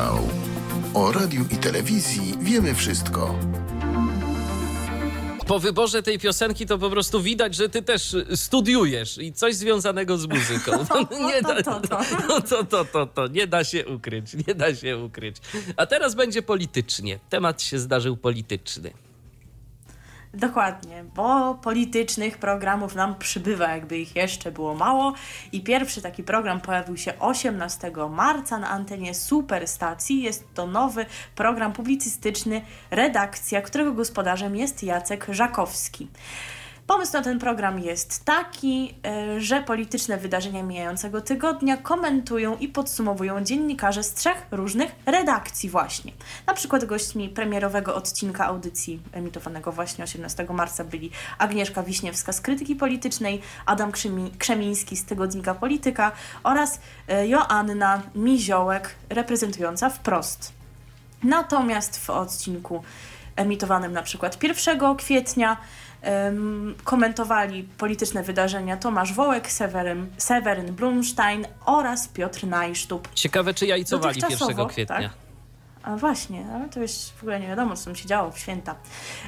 O radiu i telewizji wiemy wszystko. Po wyborze tej piosenki to po prostu widać, że ty też studiujesz i coś związanego z muzyką. nie da, to, to. No to, to, to, to, nie da się ukryć, nie da się ukryć. A teraz będzie politycznie. Temat się zdarzył polityczny. Dokładnie, bo politycznych programów nam przybywa, jakby ich jeszcze było mało. I pierwszy taki program pojawił się 18 marca na antenie Superstacji. Jest to nowy program publicystyczny Redakcja, którego gospodarzem jest Jacek Żakowski. Pomysł na ten program jest taki, e, że polityczne wydarzenia mijającego tygodnia komentują i podsumowują dziennikarze z trzech różnych redakcji właśnie. Na przykład gośćmi premierowego odcinka audycji emitowanego właśnie 18 marca byli Agnieszka Wiśniewska z Krytyki Politycznej, Adam Krzemi- Krzemiński z Tygodnika Polityka oraz e, Joanna Miziołek reprezentująca Wprost. Natomiast w odcinku emitowanym na przykład 1 kwietnia komentowali polityczne wydarzenia Tomasz Wołek, Seweryn, Seweryn Blumstein oraz Piotr Najsztub. Ciekawe, czy jajcowali Dotychczasowo, 1 kwietnia. tak. A właśnie, ale to już w ogóle nie wiadomo, co tam się działo w święta.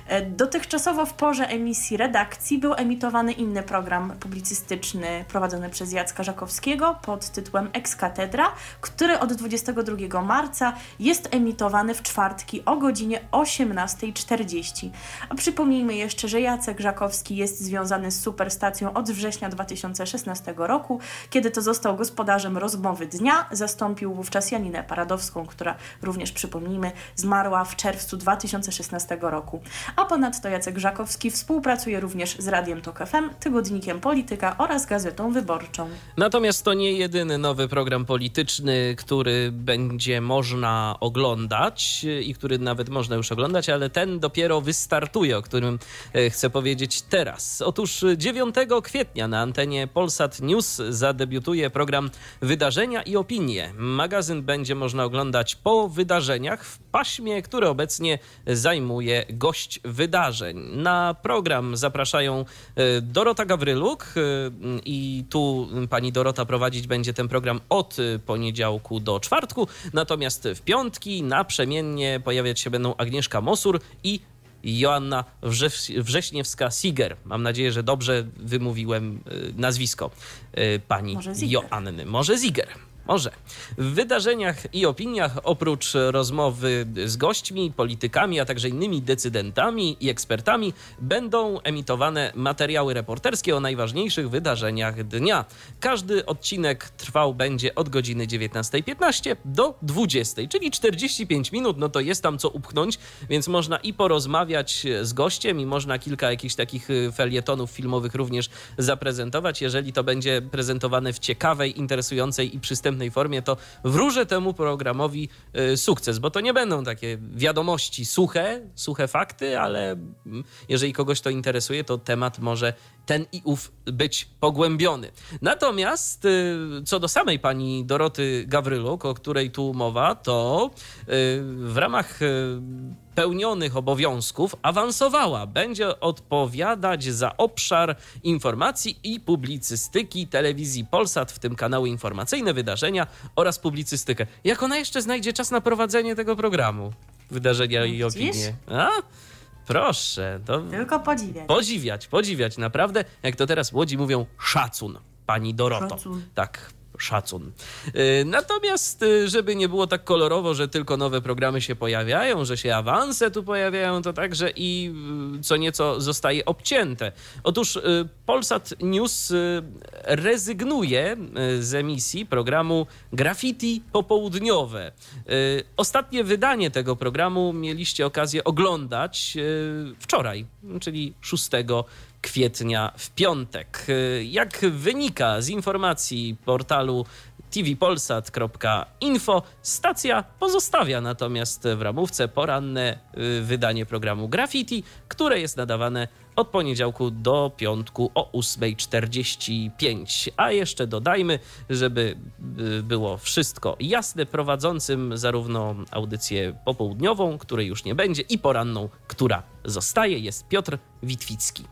E, Dotychczasowo w porze emisji redakcji był emitowany inny program publicystyczny prowadzony przez Jacka Żakowskiego pod tytułem Ex Katedra, który od 22 marca jest emitowany w czwartki o godzinie 18.40. A przypomnijmy jeszcze, że Jacek Żakowski jest związany z Superstacją od września 2016 roku, kiedy to został gospodarzem rozmowy dnia, zastąpił wówczas Janinę Paradowską, która również przypomnijmy, zmarła w czerwcu 2016 roku. A ponadto Jacek Żakowski współpracuje również z Radiem Tok FM, Tygodnikiem Polityka oraz Gazetą Wyborczą. Natomiast to nie jedyny nowy program polityczny, który będzie można oglądać i który nawet można już oglądać, ale ten dopiero wystartuje, o którym e, chcę powiedzieć teraz. Otóż 9 kwietnia na antenie Polsat News zadebiutuje program Wydarzenia i Opinie. Magazyn będzie można oglądać po wydarzeniach w paśmie, które obecnie zajmuje gość wydarzeń. Na program zapraszają e, Dorota Gawryluk e, i tu pani Dorota prowadzić będzie ten program od poniedziałku do czwartku, natomiast w piątki naprzemiennie pojawiać się będą Agnieszka Mosur i Joanna Wrześniewska-Siger. Mam nadzieję, że dobrze wymówiłem e, nazwisko pani Może. Joanny. Może Ziger. Może. W wydarzeniach i opiniach, oprócz rozmowy z gośćmi, politykami, a także innymi decydentami i ekspertami, będą emitowane materiały reporterskie o najważniejszych wydarzeniach dnia. Każdy odcinek trwał będzie od godziny 19.15 do 20.00, czyli 45 minut. No to jest tam co upchnąć, więc można i porozmawiać z gościem, i można kilka jakichś takich y, felietonów filmowych również zaprezentować. Jeżeli to będzie prezentowane w ciekawej, interesującej i przystępnej formie, to wróżę temu programowi y, sukces, bo to nie będą takie wiadomości suche, suche fakty, ale mm, jeżeli kogoś to interesuje, to temat może ten i ów być pogłębiony. Natomiast y, co do samej pani Doroty Gawryluk, o której tu mowa, to y, w ramach y, pełnionych obowiązków awansowała. Będzie odpowiadać za obszar informacji i publicystyki telewizji Polsat, w tym kanały informacyjne, wydarzenia oraz publicystykę. Jak ona jeszcze znajdzie czas na prowadzenie tego programu? Wydarzenia i No opinie. A? Proszę, to Tylko podziwiać. podziwiać, podziwiać naprawdę, jak to teraz Łodzi mówią, szacun, pani Doroto. Szacun. Tak, szacun. Y, Natomiast, y, żeby nie było tak kolorowo, że tylko nowe programy się pojawiają, że się awanse tu pojawiają, to także i y, co nieco zostaje obcięte. Otóż Polsat News rezygnuje z emisji programu Graffiti Popołudniowe. Ostatnie wydanie tego programu mieliście okazję oglądać wczoraj, czyli 6 kwietnia w piątek. Jak wynika z informacji portalu tvpolsat.info, stacja pozostawia natomiast w ramówce poranne y, wydanie programu Graffiti, które jest nadawane od poniedziałku do piątku o 8.45. A jeszcze dodajmy, żeby y, było wszystko jasne, prowadzącym zarówno audycję popołudniową, której już nie będzie, i poranną, która zostaje, jest Piotr Witwicki.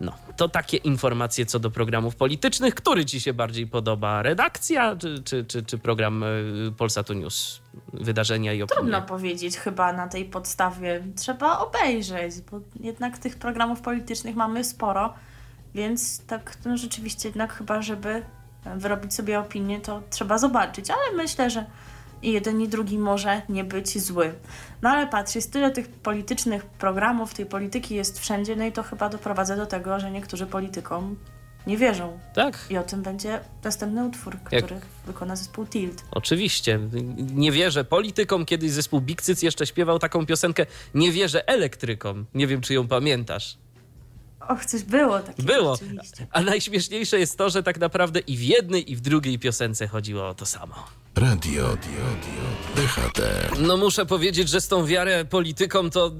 No, to takie informacje co do programów politycznych. Który ci się bardziej podoba? Redakcja czy, czy, czy, czy program y, Polsatu News? Wydarzenia i opinie? Trudno powiedzieć chyba na tej podstawie. Trzeba obejrzeć, bo jednak tych programów politycznych mamy sporo, więc tak no rzeczywiście jednak chyba, żeby wyrobić sobie opinię, to trzeba zobaczyć, ale myślę, że i jeden i drugi może nie być zły. No ale patrz, jest tyle tych politycznych programów, tej polityki jest wszędzie, no i to chyba doprowadza do tego, że niektórzy politykom nie wierzą. Tak, I o tym będzie następny utwór, Jak- który wykona zespół Tilt. oczywiście. Nie wierzę politykom. Kiedyś zespół Big Cyc jeszcze śpiewał taką piosenkę Nie wierzę elektrykom. Nie wiem, czy ją pamiętasz. Och, coś było takiego. Było. A najśmieszniejsze jest to, że tak naprawdę i w jednej, i w drugiej piosence chodziło o to samo. Radio, radio, DHT. No muszę powiedzieć, że z tą wiarę polityką to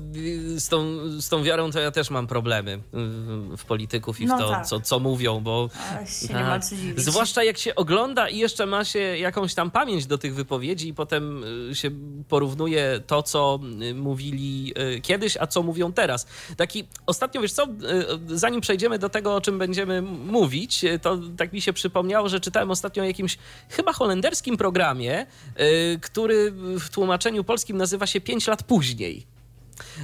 z tą, z tą wiarą to ja też mam problemy y, w polityków i w No to, tak. co, co mówią, bo Ale się nie tak. ma co dziwić. zwłaszcza jak się ogląda i jeszcze ma się jakąś tam pamięć do tych wypowiedzi i potem y, się porównuje to, co y, mówili kiedyś, a co mówią teraz. Taki ostatnio, wiesz co, zanim przejdziemy do tego, o czym będziemy mówić, to tak mi się przypomniało, że czytałem ostatnio o jakimś chyba holenderskim programie, y, który w tłumaczeniu polskim nazywa się 5 lat później.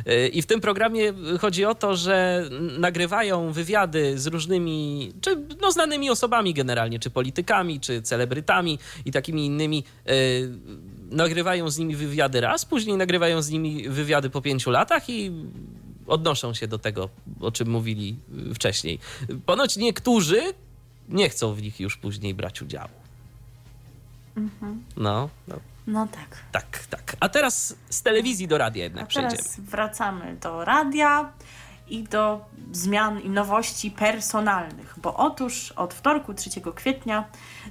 Y, I w tym programie chodzi o to, że nagrywają wywiady z różnymi, czy no, znanymi osobami generalnie, czy politykami, czy celebrytami i takimi innymi. y, Nagrywają z nimi wywiady raz, później nagrywają z nimi wywiady po pięciu latach i odnoszą się do tego, o czym mówili wcześniej. Ponoć niektórzy nie chcą w nich już później brać udziału. No, no, No tak. tak, tak. A teraz z telewizji do radia A jednak przejdziemy. teraz wracamy do radia i do zmian i nowości personalnych, bo otóż od wtorku 3 kwietnia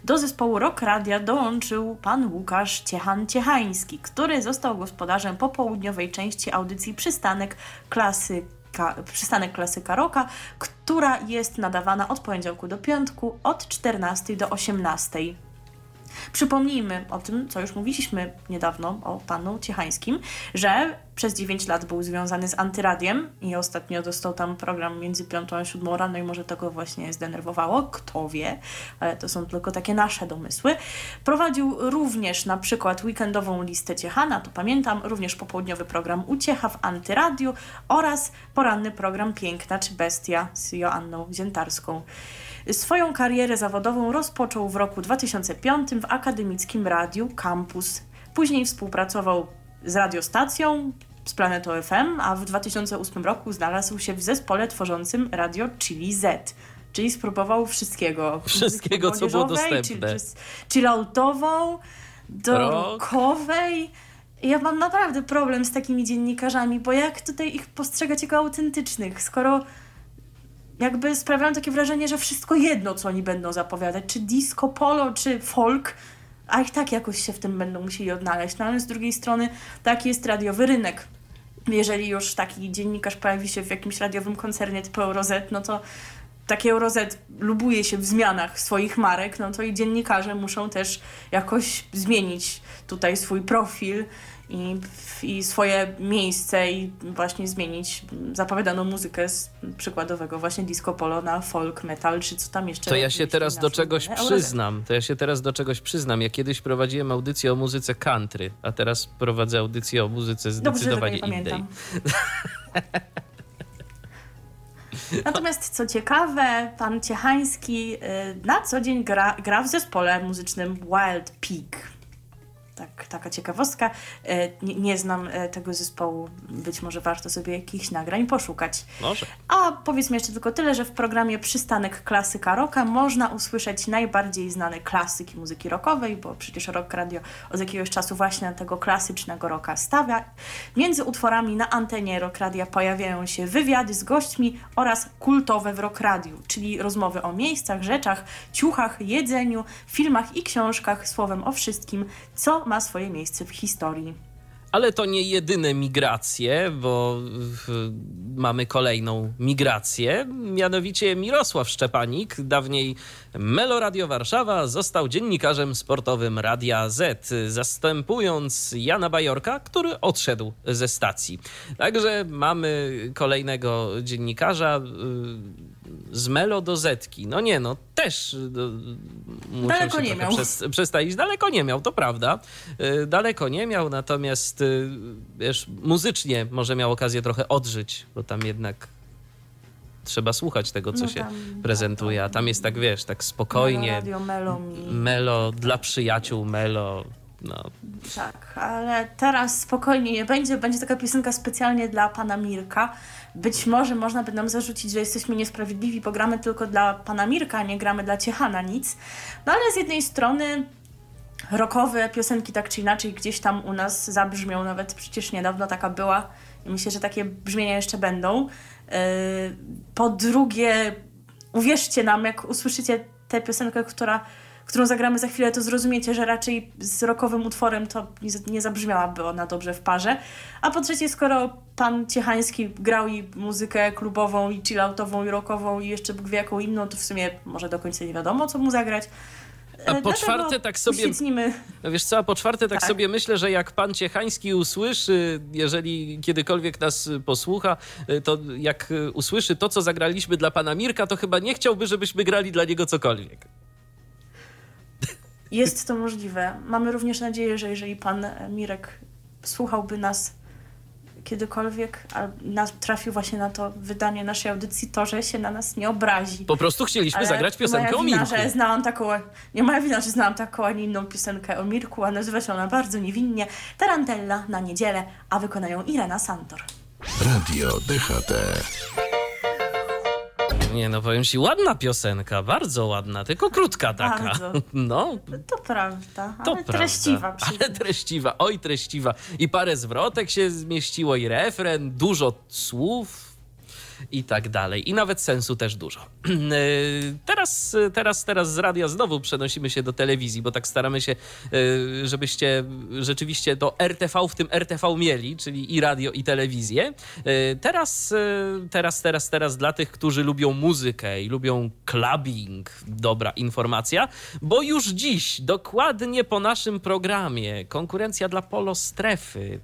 do zespołu Rock Radia dołączył pan Łukasz Ciechan-Ciechański, który został gospodarzem popołudniowej części audycji Przystanek Klasyka, Przystanek Klasyka Rocka, która jest nadawana od poniedziałku do piątku od 14 do 18. Przypomnijmy o tym, co już mówiliśmy niedawno o panu Ciechańskim, że przez 9 lat był związany z Antyradiem i ostatnio dostał tam program między 5 a 7 rano i może tego właśnie zdenerwowało, kto wie, ale to są tylko takie nasze domysły. Prowadził również na przykład weekendową listę Ciechana, to pamiętam, również popołudniowy program Uciecha w Antyradiu oraz poranny program Piękna czy Bestia z Joanną Ziętarską. Swoją karierę zawodową rozpoczął w roku 2005 w akademickim radiu Campus. Później współpracował z radiostacją, z Planetą FM, a w 2008 roku znalazł się w zespole tworzącym radio Chili Z. Czyli spróbował wszystkiego. Wszystkiego, co było dostępne. chill- chilloutową, do Rock. rockowej. Ja mam naprawdę problem z takimi dziennikarzami, bo jak tutaj ich postrzegać jako autentycznych, skoro jakby sprawiają takie wrażenie, że wszystko jedno, co oni będą zapowiadać, czy disco, polo, czy folk, a ich tak jakoś się w tym będą musieli odnaleźć. No ale z drugiej strony taki jest radiowy rynek. Jeżeli już taki dziennikarz pojawi się w jakimś radiowym koncernie typu Eurozet, no to taki Eurozet lubuje się w zmianach swoich marek, no to i dziennikarze muszą też jakoś zmienić tutaj swój profil i, i swoje miejsce i właśnie zmienić zapowiadaną muzykę z przykładowego właśnie disco polo na folk, metal, czy co tam jeszcze. To ja się teraz do czegoś przyznam. To ja się teraz do czegoś przyznam. Ja kiedyś prowadziłem audycję o muzyce country, a teraz prowadzę audycję o muzyce Dobrze, zdecydowanie nie innej. Natomiast co ciekawe, pan Ciechański y, na co dzień gra, gra w zespole muzycznym Wild Peak. Tak, taka ciekawostka. Y, Nie, nie znam y, tego zespołu, być może warto sobie jakichś nagrań poszukać. Może. A powiedzmy jeszcze tylko tyle, że w programie Przystanek Klasyka Rocka można usłyszeć najbardziej znane klasyki muzyki rockowej, bo przecież Rock Radio od jakiegoś czasu właśnie na tego klasycznego rocka stawia. Między utworami na antenie Rock Radia pojawiają się wywiady z gośćmi oraz kultowe w Rock Radiu, czyli rozmowy o miejscach, rzeczach, ciuchach, jedzeniu, filmach i książkach, słowem o wszystkim, co ma swoje miejsce w historii. Ale to nie jedyne migracje, bo mamy kolejną migrację. Mianowicie Mirosław Szczepanik, dawniej Meloradio Warszawa, został dziennikarzem sportowym Radia Z, zastępując Jana Bajorka, który odszedł ze stacji. Także mamy kolejnego dziennikarza y, z Melo do Zetki. No nie, no też y, muszę Daleko się nie miał. Przez, przestawić. Daleko nie miał, to prawda. Y, Daleko nie miał, natomiast y, wiesz, muzycznie może miał okazję trochę odżyć, bo tam jednak trzeba słuchać tego, co No się tam- prezentuje, a tam jest tak, wiesz, tak spokojnie, Radio Melo mi melo dla przyjaciół, melo, no. Tak, ale teraz spokojnie nie będzie. Będzie taka piosenka specjalnie dla pana Mirka. Być może można by nam zarzucić, że jesteśmy niesprawiedliwi, bo gramy tylko dla pana Mirka, nie gramy dla Ciechana nic. No ale z jednej strony rockowe piosenki tak czy inaczej gdzieś tam u nas zabrzmią, nawet przecież niedawno taka była i myślę, że takie brzmienia jeszcze będą. Yy, Po drugie, uwierzcie nam, jak usłyszycie tę piosenkę, która, którą zagramy za chwilę, to zrozumiecie, że raczej z rockowym utworem to nie, nie zabrzmiałaby ona dobrze w parze. A po trzecie, skoro pan Ciechański grał i muzykę klubową, i chilloutową, i rockową, i jeszcze Bóg wie jaką inną, to w sumie może do końca nie wiadomo, co mu zagrać. A E, po dlatego czwarte, tak sobie- uświetnimy No wiesz co, a po czwarte tak, Tak. sobie myślę, że jak pan Ciechański usłyszy, jeżeli kiedykolwiek nas posłucha, y, to jak y, usłyszy to, co zagraliśmy dla pana Mirka, to chyba nie chciałby, żebyśmy grali dla niego cokolwiek. Jest to możliwe. Mamy również nadzieję, że jeżeli pan Mirek słuchałby nas kiedykolwiek, a trafił właśnie na to wydanie naszej audycji, to że się na nas nie obrazi. Po prostu chcieliśmy Ale zagrać piosenkę moja o wina, Mirku. że znałam taką, nie moja wina, że znałam taką, a nie inną piosenkę o Mirku, a nazywa się ona bardzo niewinnie Tarantella na niedzielę, a wykonają Irena Santor. Radio DHT. Nie no, powiem ci, ładna piosenka, bardzo ładna, tylko krótka taka. Bardzo. No, To prawda, to ale prawda. treściwa. Ale treściwa, oj treściwa. I parę zwrotek się zmieściło, i refren, dużo słów i tak dalej. I nawet sensu też dużo. Yy, teraz, teraz, teraz z radia znowu przenosimy się do telewizji, bo tak staramy się, yy, żebyście rzeczywiście to RTV w tym RTV mieli, czyli i radio, i telewizję. Yy, Teraz, teraz, teraz, teraz dla tych, którzy lubią muzykę i lubią clubbing, dobra informacja, bo już dziś, dokładnie po naszym programie, konkurencja dla Polo Strefy,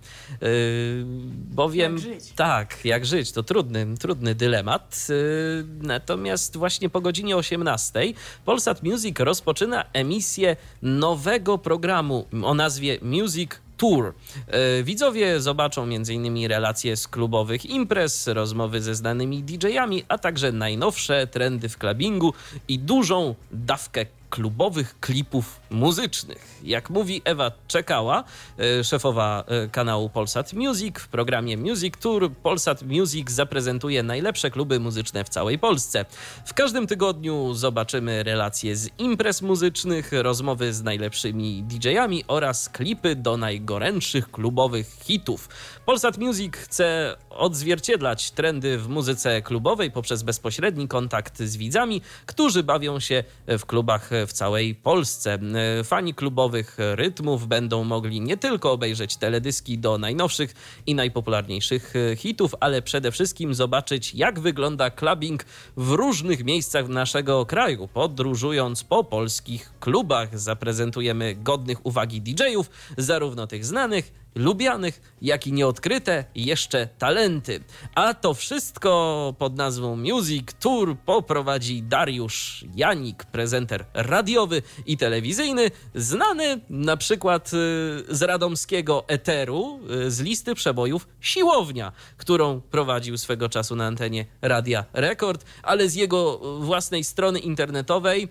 bowiem... Jak żyć. Tak, jak żyć, to trudny, trudny dylemat. Yy, Natomiast właśnie po godzinie 18 Polsat Music rozpoczyna emisję nowego programu o nazwie Music Tour. Yy, Widzowie zobaczą m.in. relacje z klubowych imprez, rozmowy ze znanymi DJ-ami, a także najnowsze trendy w clubbingu i dużą dawkę klubowych klipów muzycznych. Jak mówi Ewa Czekała, e, szefowa e, kanału Polsat Music, w programie Music Tour Polsat Music zaprezentuje najlepsze kluby muzyczne w całej Polsce. W każdym tygodniu zobaczymy relacje z imprez muzycznych, rozmowy z najlepszymi DJ-ami oraz klipy do najgorętszych klubowych hitów. Polsat Music chce odzwierciedlać trendy w muzyce klubowej poprzez bezpośredni kontakt z widzami, którzy bawią się w klubach w całej Polsce. Fani klubowych rytmów będą mogli nie tylko obejrzeć teledyski do najnowszych i najpopularniejszych hitów, ale przede wszystkim zobaczyć, jak wygląda clubbing w różnych miejscach naszego kraju. Podróżując po polskich klubach, zaprezentujemy godnych uwagi DJ-ów, zarówno tych znanych, lubianych, jak i nieodkryte jeszcze talenty. A to wszystko pod nazwą Music Tour poprowadzi Dariusz Janik, prezenter radiowy i telewizyjny, znany na przykład y, z radomskiego Eteru, y, z listy przebojów Siłownia, którą prowadził swego czasu na antenie Radia Rekord, ale z jego własnej strony internetowej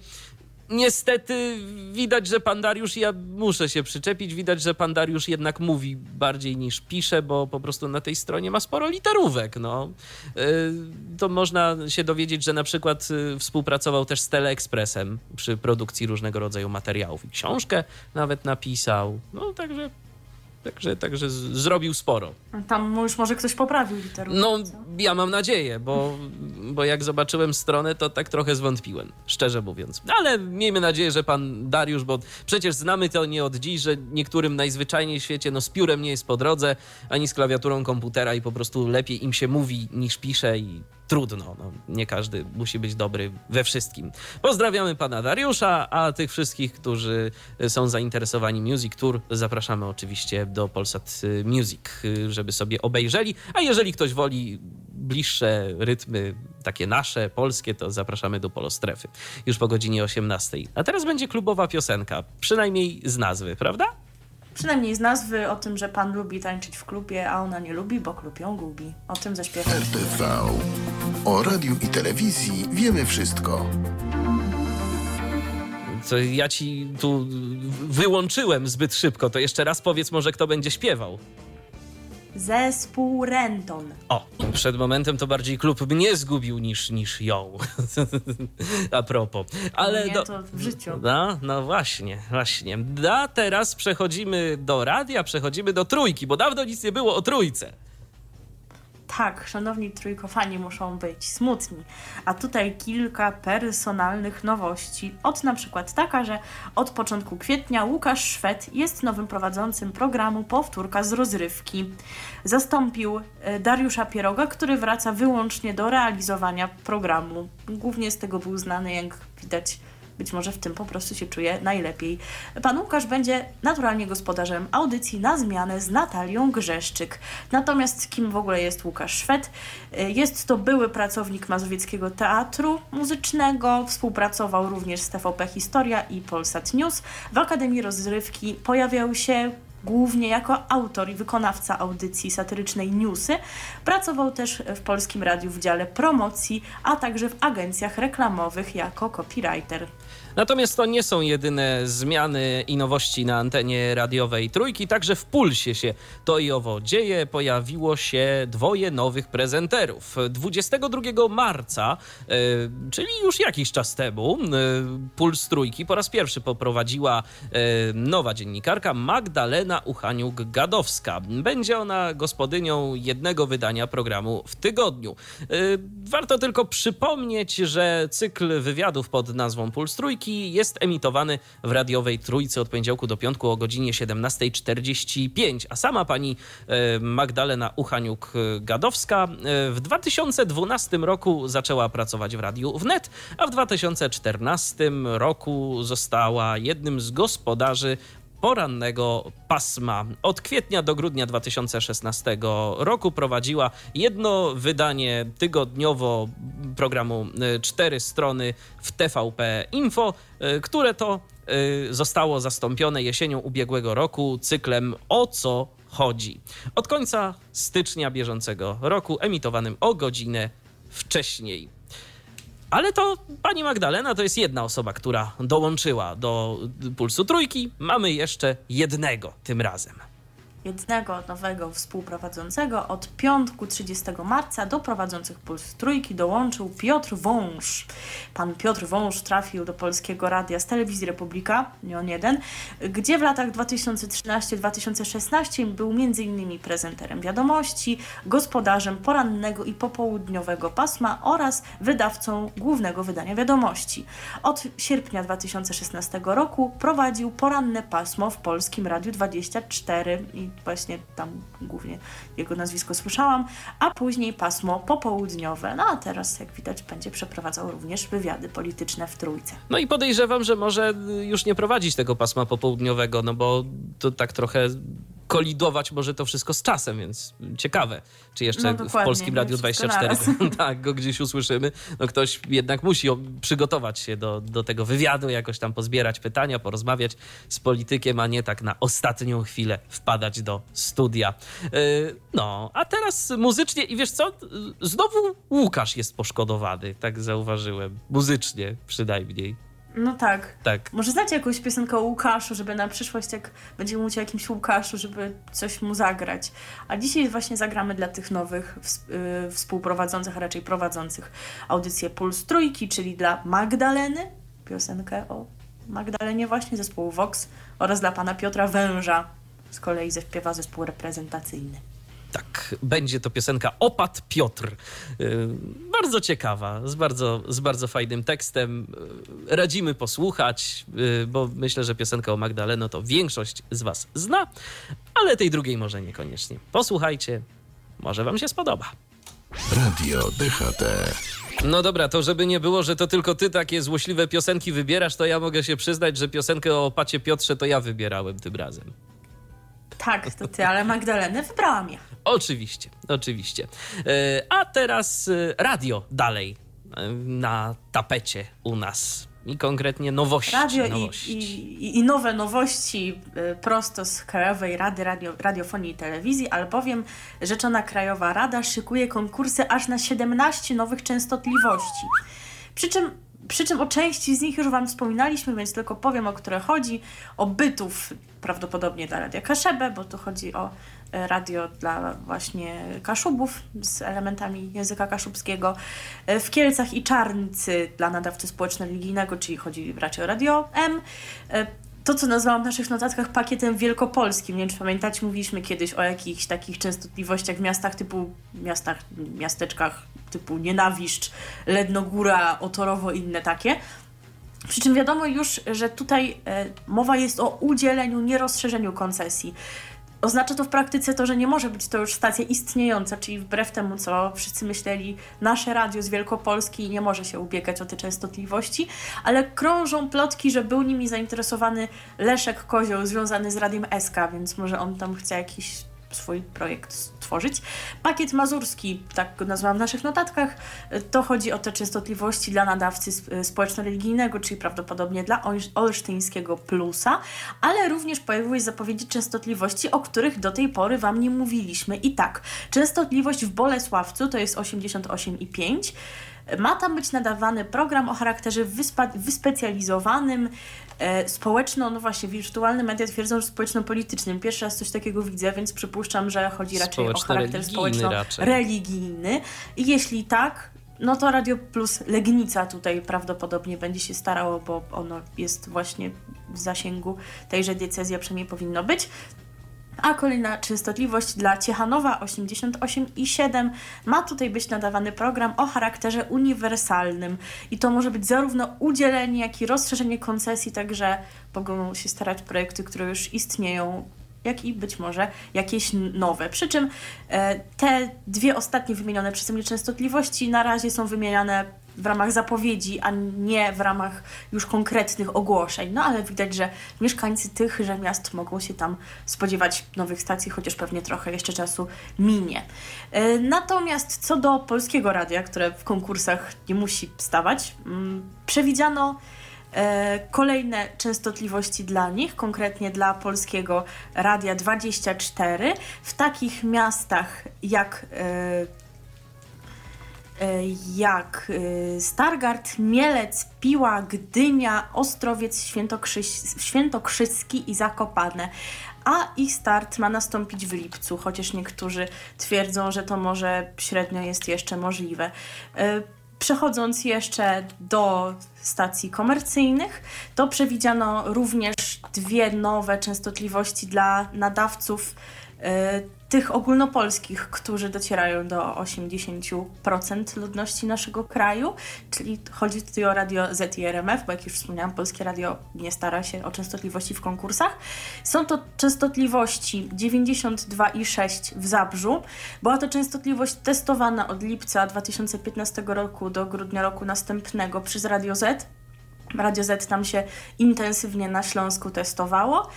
Niestety widać, że pan Dariusz, ja muszę się przyczepić, widać, że pan Dariusz jednak mówi bardziej niż pisze, bo po prostu na tej stronie ma sporo literówek. No. Yy, To można się dowiedzieć, że na przykład yy, współpracował też z Teleexpressem przy produkcji różnego rodzaju materiałów. I książkę nawet napisał. No także, także, także z- zrobił sporo. Tam już może ktoś poprawił literówkę. No, ja mam nadzieję, bo, bo jak zobaczyłem stronę, to tak trochę zwątpiłem, szczerze mówiąc. Ale miejmy nadzieję, że pan Dariusz, bo przecież znamy to nie od dziś, że niektórym najzwyczajniej w świecie, no z piórem nie jest po drodze, ani z klawiaturą komputera i po prostu lepiej im się mówi niż pisze i trudno. No, nie każdy musi być dobry we wszystkim. Pozdrawiamy pana Dariusza, a tych wszystkich, którzy są zainteresowani Music Tour, zapraszamy oczywiście do Polsat y, Music, y, żeby sobie obejrzeli. A jeżeli ktoś woli bliższe rytmy, takie nasze, polskie, to zapraszamy do Polostrefy już po godzinie 18. A teraz będzie klubowa piosenka, przynajmniej z nazwy, prawda? Przynajmniej z nazwy o tym, że pan lubi tańczyć w klubie, a ona nie lubi, bo klub ją gubi. O tym zaśpiewa. RTV. O radiu i telewizji wiemy wszystko. Co ja ci tu wyłączyłem zbyt szybko, to jeszcze raz powiedz może, kto będzie śpiewał. Zespół Renton. O, przed momentem to bardziej klub mnie zgubił niż, niż ją. A propos. Ale Nie, do... to w życiu. No, no właśnie, właśnie. A teraz przechodzimy do radia, przechodzimy do trójki, bo dawno nic nie było o trójce. Tak, szanowni trójkofani muszą być smutni. A tutaj kilka personalnych nowości. Od na przykład taka, że od początku kwietnia Łukasz Szwed jest nowym prowadzącym programu Powtórka z rozrywki. Zastąpił e, Dariusza Pieroga, który wraca wyłącznie do realizowania programu. Głównie z tego był znany, jak widać, być może w tym po prostu się czuje najlepiej. Pan Łukasz będzie naturalnie gospodarzem audycji na zmianę z Natalią Grzeszczyk. Natomiast kim w ogóle jest Łukasz Szwed? Jest to były pracownik Mazowieckiego Teatru Muzycznego, współpracował również z TVP Historia i Polsat News. W Akademii Rozrywki pojawiał się głównie jako autor i wykonawca audycji satyrycznej Newsy. Pracował też w Polskim Radiu w dziale promocji, a także w agencjach reklamowych jako copywriter. Natomiast to nie są jedyne zmiany i nowości na antenie radiowej trójki. Także w pulsie się to i owo dzieje. Pojawiło się dwoje nowych prezenterów. 22 marca, e, czyli już jakiś czas temu, e, Puls Trójki po raz pierwszy poprowadziła e, nowa dziennikarka Magdalena Uchaniuk-Gadowska. Będzie ona gospodynią jednego wydania programu w tygodniu. Warto tylko przypomnieć, że cykl wywiadów pod nazwą Puls Trójki jest emitowany w radiowej Trójce od poniedziałku do piątku o godzinie 17.45, a sama pani e, Magdalena Uchaniuk-Gadowska e, w 2012 roku zaczęła pracować w radiu wnet, a w 2014 roku została jednym z gospodarzy porannego pasma. Od kwietnia do grudnia 2016 roku prowadziła jedno wydanie tygodniowo programu y, Cztery Strony w TVP Info, y, które to y, zostało zastąpione jesienią ubiegłego roku cyklem O co chodzi. Od końca stycznia bieżącego roku emitowanym o godzinę wcześniej. Ale to pani Magdalena to jest jedna osoba, która dołączyła do Pulsu Trójki. Mamy jeszcze jednego tym razem. Jednego nowego współprowadzącego. Od piątku 30 marca do prowadzących Puls Trójki dołączył Piotr Wąż. Pan Piotr Wąż trafił do Polskiego Radia z Telewizji Republika, nie on jeden, gdzie w latach 2013-2016 był m.in. prezenterem wiadomości, gospodarzem porannego i popołudniowego pasma oraz wydawcą głównego wydania wiadomości. Od sierpnia 2016 roku prowadził poranne pasmo w Polskim Radiu 24 i właśnie tam głównie jego nazwisko słyszałam, a później pasmo popołudniowe. No a teraz, jak widać, będzie przeprowadzał również wywiady polityczne w Trójce. No i podejrzewam, że może już nie prowadzić tego pasma popołudniowego, no bo to tak trochę kolidować może to wszystko z czasem, więc ciekawe, czy jeszcze No w Polskim Radiu wszystko 24 tak, go gdzieś usłyszymy. No ktoś jednak musi przygotować się do, do tego wywiadu, jakoś tam pozbierać pytania, porozmawiać z politykiem, a nie tak na ostatnią chwilę wpadać do studia. Yy, No, a teraz muzycznie i wiesz co? Znowu Łukasz jest poszkodowany, tak zauważyłem. Muzycznie przynajmniej. No tak. Tak. Może znacie jakąś piosenkę o Łukaszu, żeby na przyszłość, jak będzie mówić o jakimś Łukaszu, żeby coś mu zagrać. A dzisiaj właśnie zagramy dla tych nowych ws- y, współprowadzących, a raczej prowadzących audycję Puls Trójki, czyli dla Magdaleny, piosenkę o Magdalenie właśnie, zespołu Vox oraz dla pana Piotra Węża, z kolei zaśpiewa zespół reprezentacyjny. Tak, będzie to piosenka Opat Piotr. Yy, Bardzo ciekawa, z bardzo, z bardzo fajnym tekstem. Yy, Radzimy posłuchać, yy, bo myślę, że piosenkę o Magdaleno to większość z Was zna, ale tej drugiej może niekoniecznie. Posłuchajcie, może Wam się spodoba. Radio DHT. No dobra, to żeby nie było, że to tylko ty takie złośliwe piosenki wybierasz, to ja mogę się przyznać, że piosenkę o Opacie Piotrze to ja wybierałem tym razem. Tak, to ty, ale Magdalenę wybrałam ja. Oczywiście, oczywiście. E, A teraz e, radio dalej e, na tapecie u nas. I konkretnie nowości. Radio i, nowości. i, i nowe nowości prosto z Krajowej Rady Radio, Radiofonii i Telewizji, albowiem Rzeczona Krajowa Rada szykuje konkursy aż na 17 nowych częstotliwości. Przy czym Przy czym o części z nich już Wam wspominaliśmy, więc tylko powiem, o które chodzi. O bytów prawdopodobnie dla Radia Kaszebę, bo tu chodzi o radio dla właśnie Kaszubów z elementami języka kaszubskiego. E, W Kielcach i Czarncy dla nadawcy społeczno-religijnego, czyli chodzi raczej o Radio M. E, To, co nazwałam w naszych notatkach pakietem wielkopolskim. Nie wiem, czy pamiętacie, mówiliśmy kiedyś o jakichś takich częstotliwościach w miastach typu, miastach, miasteczkach typu Nienawiszcz, Lednogóra, Otorowo i inne takie. Przy czym wiadomo już, że tutaj e, mowa jest o udzieleniu, nie rozszerzeniu koncesji. Oznacza to w praktyce to, że nie może być to już stacja istniejąca, czyli wbrew temu, co wszyscy myśleli, nasze radio z Wielkopolski nie może się ubiegać o te częstotliwości, ale krążą plotki, że był nimi zainteresowany Leszek Kozioł związany z Radiem SK, więc może on tam chce jakiś swój projekt stworzyć. Pakiet mazurski, tak go nazwałam w naszych notatkach, to chodzi o te częstotliwości dla nadawcy sp- społeczno-religijnego, czyli prawdopodobnie dla olsz- olsztyńskiego plusa, ale również pojawiły się zapowiedzi częstotliwości, o których do tej pory Wam nie mówiliśmy. I tak, częstotliwość w Bolesławcu to jest 88,5. Ma tam być nadawany program o charakterze wyspa- wyspecjalizowanym, e, społeczno, no właśnie, wirtualne media twierdzą, że społeczno-politycznym. Pierwszy raz coś takiego widzę, więc przypuszczam, że chodzi raczej o charakter społeczno-religijny. I jeśli tak, no to Radio Plus Legnica tutaj prawdopodobnie będzie się starało, bo ono jest właśnie w zasięgu tejże diecezji, a przynajmniej powinno być. A kolejna częstotliwość dla Ciechanowa 88,7 ma tutaj być nadawany program o charakterze uniwersalnym i to może być zarówno udzielenie, jak i rozszerzenie koncesji, także mogą się starać projekty, które już istnieją, jak i być może jakieś nowe. Przy czym e, te dwie ostatnie wymienione przeze mnie częstotliwości na razie są wymieniane w ramach zapowiedzi, a nie w ramach już konkretnych ogłoszeń. No ale widać, że mieszkańcy tychże miast mogą się tam spodziewać nowych stacji, chociaż pewnie trochę jeszcze czasu minie. E, Natomiast co do polskiego radia, które w konkursach nie musi stawać, mm, przewidziano e, kolejne częstotliwości dla nich, konkretnie dla polskiego Radia 24 w takich miastach jak e, jak e, Stargard, Mielec, Piła, Gdynia, Ostrowiec, Świętokrzyś- Świętokrzyski i Zakopane. A ich start ma nastąpić w lipcu, chociaż niektórzy twierdzą, że to może średnio jest jeszcze możliwe. E, Przechodząc jeszcze do stacji komercyjnych, to przewidziano również dwie nowe częstotliwości dla nadawców e, tych ogólnopolskich, którzy docierają do 80% ludności naszego kraju, czyli chodzi tutaj o radio Z i RMF, bo jak już wspomniałam, Polskie Radio nie stara się o częstotliwości w konkursach. Są to częstotliwości 92,6 w Zabrzu. Była to częstotliwość testowana od lipca 2015 roku do grudnia roku następnego przez Radio Z. Radio Z tam się intensywnie na Śląsku testowało.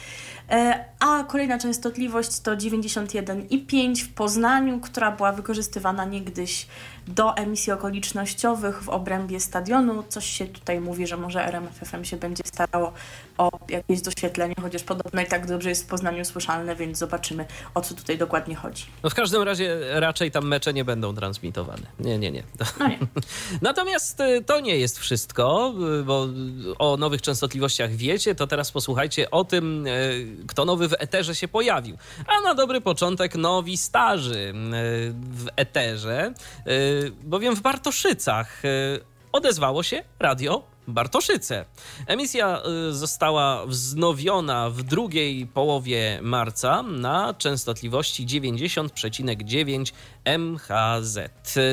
E, A kolejna częstotliwość to 91,5 w Poznaniu, która była wykorzystywana niegdyś do emisji okolicznościowych w obrębie stadionu. Coś się tutaj mówi, że może RMFFM się będzie starało o jakieś doświetlenie, chociaż podobno i tak dobrze jest w Poznaniu słyszalne, więc zobaczymy o co tutaj dokładnie chodzi. No w każdym razie raczej tam mecze nie będą transmitowane. Nie, nie, nie. No nie. Natomiast y, to nie jest wszystko, y, bo o nowych częstotliwościach wiecie, to teraz posłuchajcie o tym, y, kto nowy w eterze się pojawił. A na dobry początek nowi starzy y, w eterze, y, bowiem w Bartoszycach y, odezwało się radio Bartoszyce. Emisja została wznowiona w drugiej połowie marca na częstotliwości 90,9 MHz.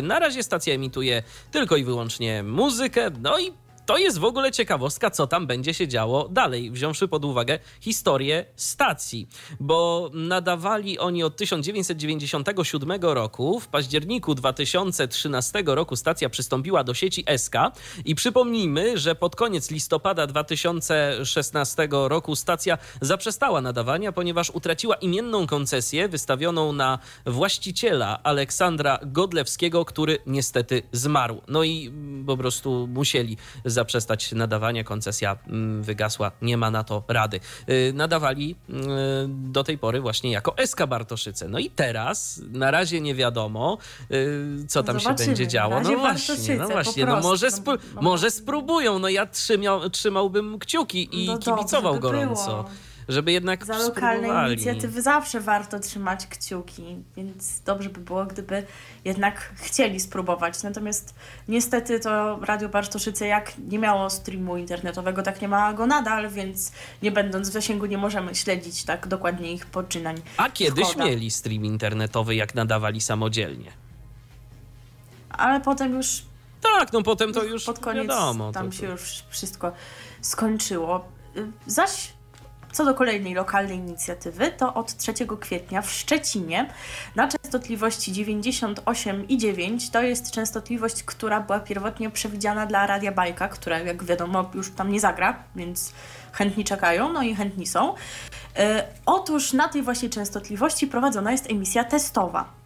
Na razie stacja emituje tylko i wyłącznie muzykę, no i to jest w ogóle ciekawostka, co tam będzie się działo dalej, wziąwszy pod uwagę historię stacji, bo nadawali oni od 1997 roku. W październiku 2013 roku stacja przystąpiła do sieci SK i przypomnijmy, że pod koniec listopada 2016 roku stacja zaprzestała nadawania, ponieważ utraciła imienną koncesję wystawioną na właściciela Aleksandra Godlewskiego, który niestety zmarł. No i po prostu musieli zaprzestać nadawania. Koncesja mm, wygasła, nie ma na to rady. Y, Nadawali y, do tej pory właśnie jako SK Bartoszyce. No i teraz na razie nie wiadomo, y, co tam się Zobaczymy. będzie działo. No właśnie, no właśnie. No może, No, spró- no. może spróbują. No ja trzymał, trzymałbym kciuki i No kibicował gorąco. było. Żeby jednak Za lokalne inicjatywy zawsze warto trzymać kciuki, więc dobrze by było, gdyby jednak chcieli spróbować. Natomiast niestety to Radio Bartoszyce jak nie miało streamu internetowego, tak nie ma go nadal, więc nie będąc w zasięgu nie możemy śledzić tak dokładnie ich poczynań. A kiedyś Szkoda. mieli stream internetowy, jak nadawali samodzielnie. Ale potem już Tak, no potem to już pod koniec wiadomo. tam to, się już wszystko skończyło. Zaś co do kolejnej lokalnej inicjatywy, to od 3 kwietnia w Szczecinie na częstotliwości 98,9 to jest częstotliwość, która była pierwotnie przewidziana dla Radia Bajka, która jak wiadomo już tam nie zagra, więc chętni czekają, no i chętni są. Y, Otóż na tej właśnie częstotliwości prowadzona jest emisja testowa.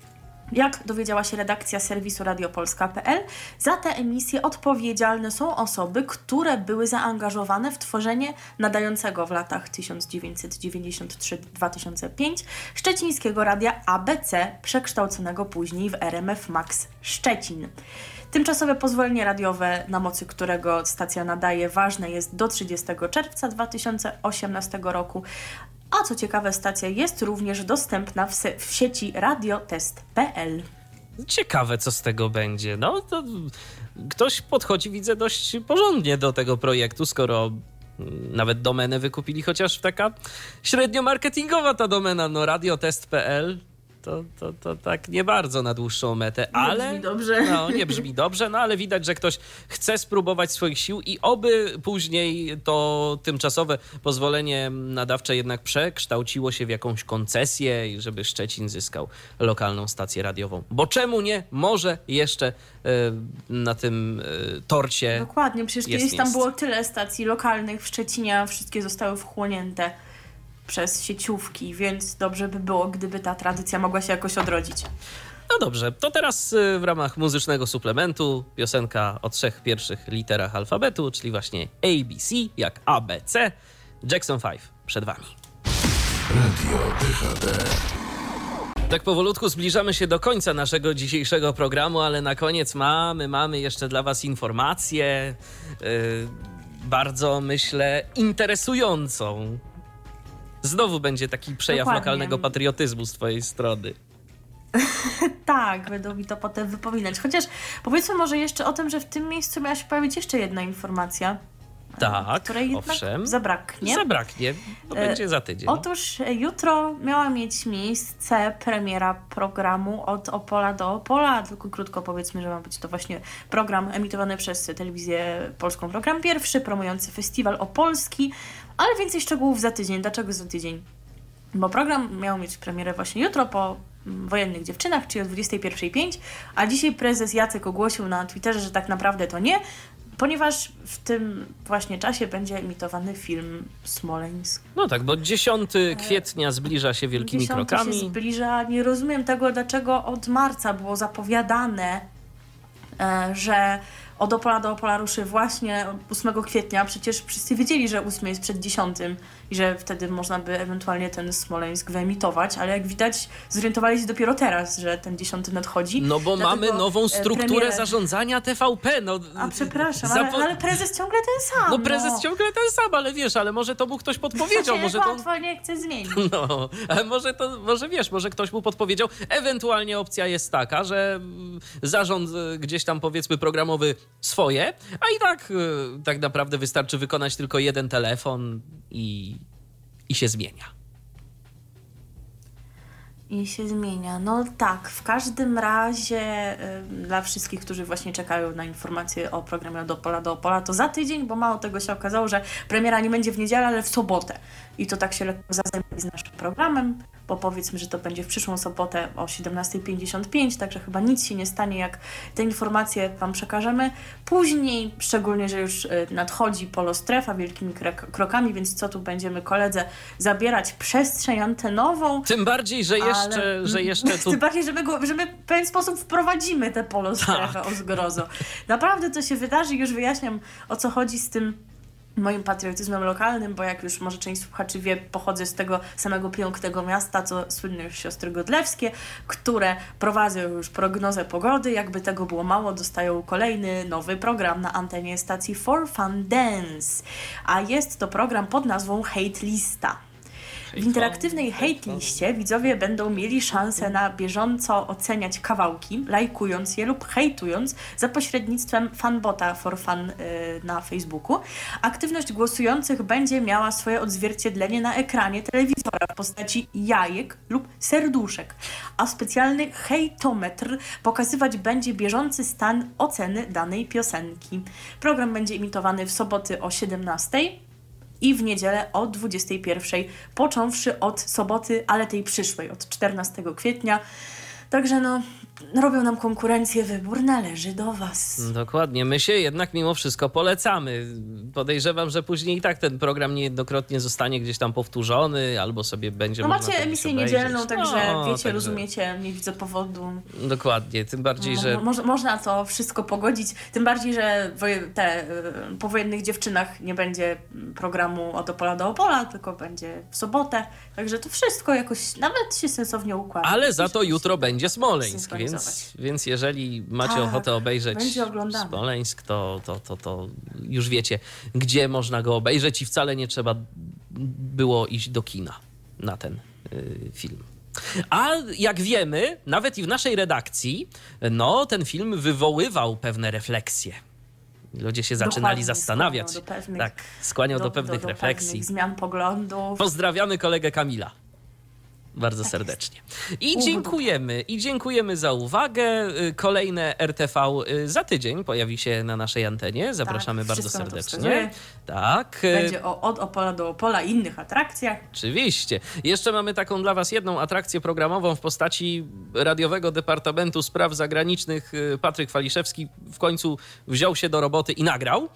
Jak dowiedziała się redakcja serwisu radiopolska.pl, za tę emisję odpowiedzialne są osoby, które były zaangażowane w tworzenie nadającego w latach 1993-2005 szczecińskiego radia ABC, przekształconego później w RMF Max Szczecin. Tymczasowe pozwolenie radiowe, na mocy którego stacja nadaje, ważne jest do 30 czerwca 2018 roku, a co ciekawe, stacja jest również dostępna w, se- w sieci radiotest.pl. Ciekawe, co z tego będzie. No, to ktoś podchodzi, widzę, dość porządnie do tego projektu, skoro mm, nawet domenę wykupili, chociaż taka średnio marketingowa ta domena, no radiotest.pl. To, to, to tak nie bardzo na dłuższą metę, ale. brzmi dobrze. No, nie brzmi dobrze, no ale widać, że ktoś chce spróbować swoich sił i oby później to tymczasowe pozwolenie nadawcze jednak przekształciło się w jakąś koncesję i żeby Szczecin zyskał lokalną stację radiową. Bo czemu nie? Może jeszcze e, na tym e, torcie. Dokładnie, przecież kiedyś tam miejsce. było tyle stacji lokalnych w Szczecinie, a wszystkie zostały wchłonięte przez sieciówki, więc dobrze by było, gdyby ta tradycja mogła się jakoś odrodzić. No dobrze, to teraz e, w ramach muzycznego suplementu piosenka o trzech pierwszych literach alfabetu, czyli właśnie ABC, jak ABC. Jackson 5 przed wami. Radio DHT. Tak powolutku zbliżamy się do końca naszego dzisiejszego programu, ale na koniec mamy, mamy jeszcze dla Was informację yy, bardzo, myślę, interesującą. Znowu będzie taki przejaw Dokładnie. lokalnego patriotyzmu z Twojej strony. Tak, będą mi to potem wypominać. Chociaż powiedzmy może jeszcze o tym, że w tym miejscu miała się pojawić jeszcze jedna informacja, Tak, której owszem. zabraknie. Zabraknie, to E, będzie za tydzień. Otóż jutro miała mieć miejsce premiera programu od Opola do Opola, tylko krótko powiedzmy, że ma być to właśnie program emitowany przez telewizję polską, program pierwszy, promujący festiwal opolski, ale więcej szczegółów za tydzień. Dlaczego za tydzień? Bo program miał mieć premierę właśnie jutro po mm, wojennych dziewczynach, czyli o 21.05, a dzisiaj prezes Jacek ogłosił na Twitterze, że tak naprawdę to nie, ponieważ w tym właśnie czasie będzie emitowany film Smoleńsk. No tak, bo 10 kwietnia zbliża się wielkimi 10 krokami. się zbliża. Nie rozumiem tego, dlaczego od marca było zapowiadane, e, że od Opola do Opola ruszy właśnie 8 kwietnia. Przecież wszyscy wiedzieli, że 8 jest przed 10 i że wtedy można by ewentualnie ten Smoleńsk wyemitować, ale jak widać zorientowali się dopiero teraz, że ten 10 nadchodzi. No bo Dlatego, mamy nową e, strukturę premierę- zarządzania TVP. No, A przepraszam, ale, ale prezes ciągle ten sam. No prezes ciągle ten sam, ale wiesz, ale może to mu ktoś podpowiedział, się może to... nie chce zmienić. No, ale może to, może wiesz, może ktoś mu podpowiedział. Ewentualnie opcja jest taka, że mm, zarząd y, gdzieś tam powiedzmy programowy swoje, a i tak y, tak naprawdę wystarczy wykonać tylko jeden telefon i, i się zmienia. I się zmienia. No tak, w każdym razie y, dla wszystkich, którzy właśnie czekają na informacje o programie od Opola do Opola, to za tydzień, bo mało tego się okazało, że premiera nie będzie w niedzielę, ale w sobotę. I to tak się lekko zazębi z naszym programem. bo powiedzmy, że to będzie w przyszłą sobotę o 17.55, także chyba nic się nie stanie, jak te informacje Wam przekażemy. Później, szczególnie, że już y, nadchodzi polostrefa wielkimi krok- krokami, więc co tu będziemy koledze zabierać przestrzeń antenową. Tym bardziej, że jeszcze, Ale- że jeszcze tu Tym bardziej, że my, go, że my w pewien sposób wprowadzimy tę polostrefę Tak. o zgrozo. Naprawdę to się wydarzy, już wyjaśniam o co chodzi z tym moim patriotyzmem lokalnym, bo jak już może część słuchaczy wie, pochodzę z tego samego pięknego miasta, co słynne już siostry Godlewskie, które prowadzą już prognozę pogody. Jakby tego było mało, dostają kolejny nowy program na antenie stacji For Fun Dance. A jest to program pod nazwą Hate Lista. W interaktywnej hate liście widzowie będą mieli szansę na bieżąco oceniać kawałki, lajkując je lub hejtując za pośrednictwem fanbota for fun y, na Facebooku. Aktywność głosujących będzie miała swoje odzwierciedlenie na ekranie telewizora w postaci jajek lub serduszek, a specjalny hejtometr pokazywać będzie bieżący stan oceny danej piosenki. Program będzie emitowany w soboty o 17 i w niedzielę o 21, począwszy od soboty, ale tej przyszłej, od 14 kwietnia. Także no, robią nam konkurencję, wybór należy do Was. Dokładnie. My się jednak mimo wszystko polecamy. Podejrzewam, że później i tak ten program niejednokrotnie zostanie gdzieś tam powtórzony, albo sobie będzie No macie emisję niedzielną, także No, wiecie, także- rozumiecie, nie widzę powodu. Dokładnie. Tym bardziej, Mo- że mo- można to wszystko pogodzić, tym bardziej, że te y, powojennych dziewczynach nie będzie programu od Opola do Opola, tylko będzie w sobotę, także to wszystko jakoś nawet się sensownie układa. Ale za to jutro będzie Smoleńsk, Więc, więc jeżeli macie Tak, ochotę obejrzeć. Smoleńsk, to, to, to, to już wiecie, gdzie można go obejrzeć i wcale nie trzeba było iść do kina na ten y, film. A jak wiemy, nawet i w naszej redakcji, no ten film wywoływał pewne refleksje. Ludzie się zaczynali Dokładnie, zastanawiać. skłaniał do pewnych- tak, skłaniał do, pewnych refleksji. pewnych zmian poglądów. Pozdrawiamy kolegę Kamila. Bardzo Tak serdecznie. I dziękujemy, i dziękujemy za uwagę. Y, Kolejne RTV y, za tydzień pojawi się na naszej antenie. Zapraszamy Tak, bardzo serdecznie. Tak. Będzie o, od Opola do Opola i innych atrakcjach. Oczywiście. Jeszcze mamy taką dla Was jedną atrakcję programową w postaci radiowego Departamentu Spraw Zagranicznych. Y, Patryk Waliszewski w końcu wziął się do roboty i nagrał.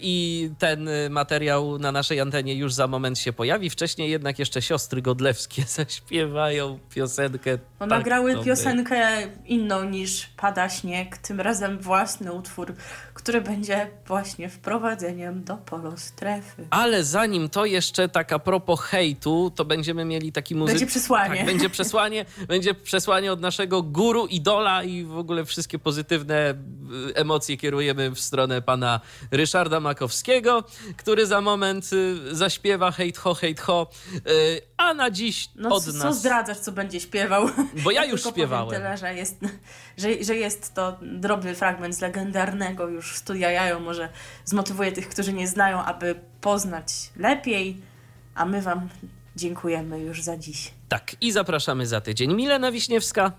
I ten materiał na naszej antenie już za moment się pojawi. Wcześniej jednak jeszcze siostry Godlewskie zaśpiewają piosenkę. No, tak nagrały piosenkę inną niż Pada śnieg, tym razem własny utwór, który będzie właśnie wprowadzeniem do polostrefy. Ale zanim to jeszcze tak a propos hejtu, to będziemy mieli taki muzyk... Będzie przesłanie. Tak, będzie przesłanie, będzie przesłanie od naszego guru, idola i w ogóle wszystkie pozytywne y, emocje kierujemy w stronę pana Ryszarda Makowskiego, który za moment y, zaśpiewa hejt ho, hejt ho, y, a na dziś No od co, co nas... zdradzasz, co będzie śpiewał? Bo ja już tylko śpiewałem. Tyle, że jest, że, że jest to drobny fragment z legendarnego już studia Jajo. Może zmotywuje tych, którzy nie znają, aby poznać lepiej. A my Wam dziękujemy już za dziś. Tak, i zapraszamy za tydzień. Milena Wiśniewska,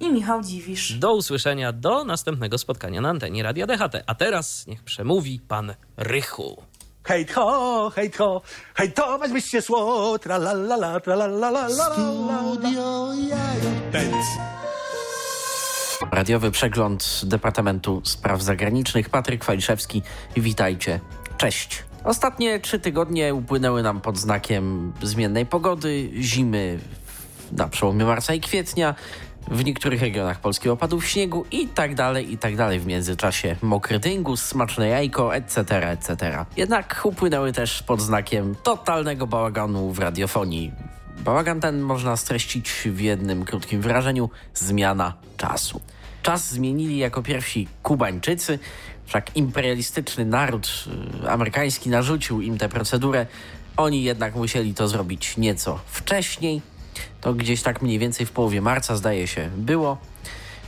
I Michał Dziwisz. do usłyszenia, do następnego spotkania na antenie Radia DHT. A teraz niech przemówi pan Rychu. Hejt ho, hejt ho, hejtować byście szło, tra la la la, tra la la la la Benz. Radiowy przegląd Departamentu Spraw Zagranicznych. Patryk Waliszewski, witajcie. Cześć. Ostatnie trzy tygodnie upłynęły nam pod znakiem zmiennej pogody, zimy na przełomie marca i kwietnia, w niektórych regionach Polski opadów śniegu i tak dalej, i tak dalej. W międzyczasie mokry dyngus, smaczne jajko, etc., etc. Jednak upłynęły też pod znakiem totalnego bałaganu w radiofonii. Bałagan ten można streścić w jednym krótkim wyrażeniu zmiana czasu. Czas zmienili jako pierwsi Kubańczycy, wszak imperialistyczny naród y, amerykański narzucił im tę procedurę. Oni jednak musieli to zrobić nieco wcześniej. To gdzieś tak mniej więcej w połowie marca, zdaje się, było.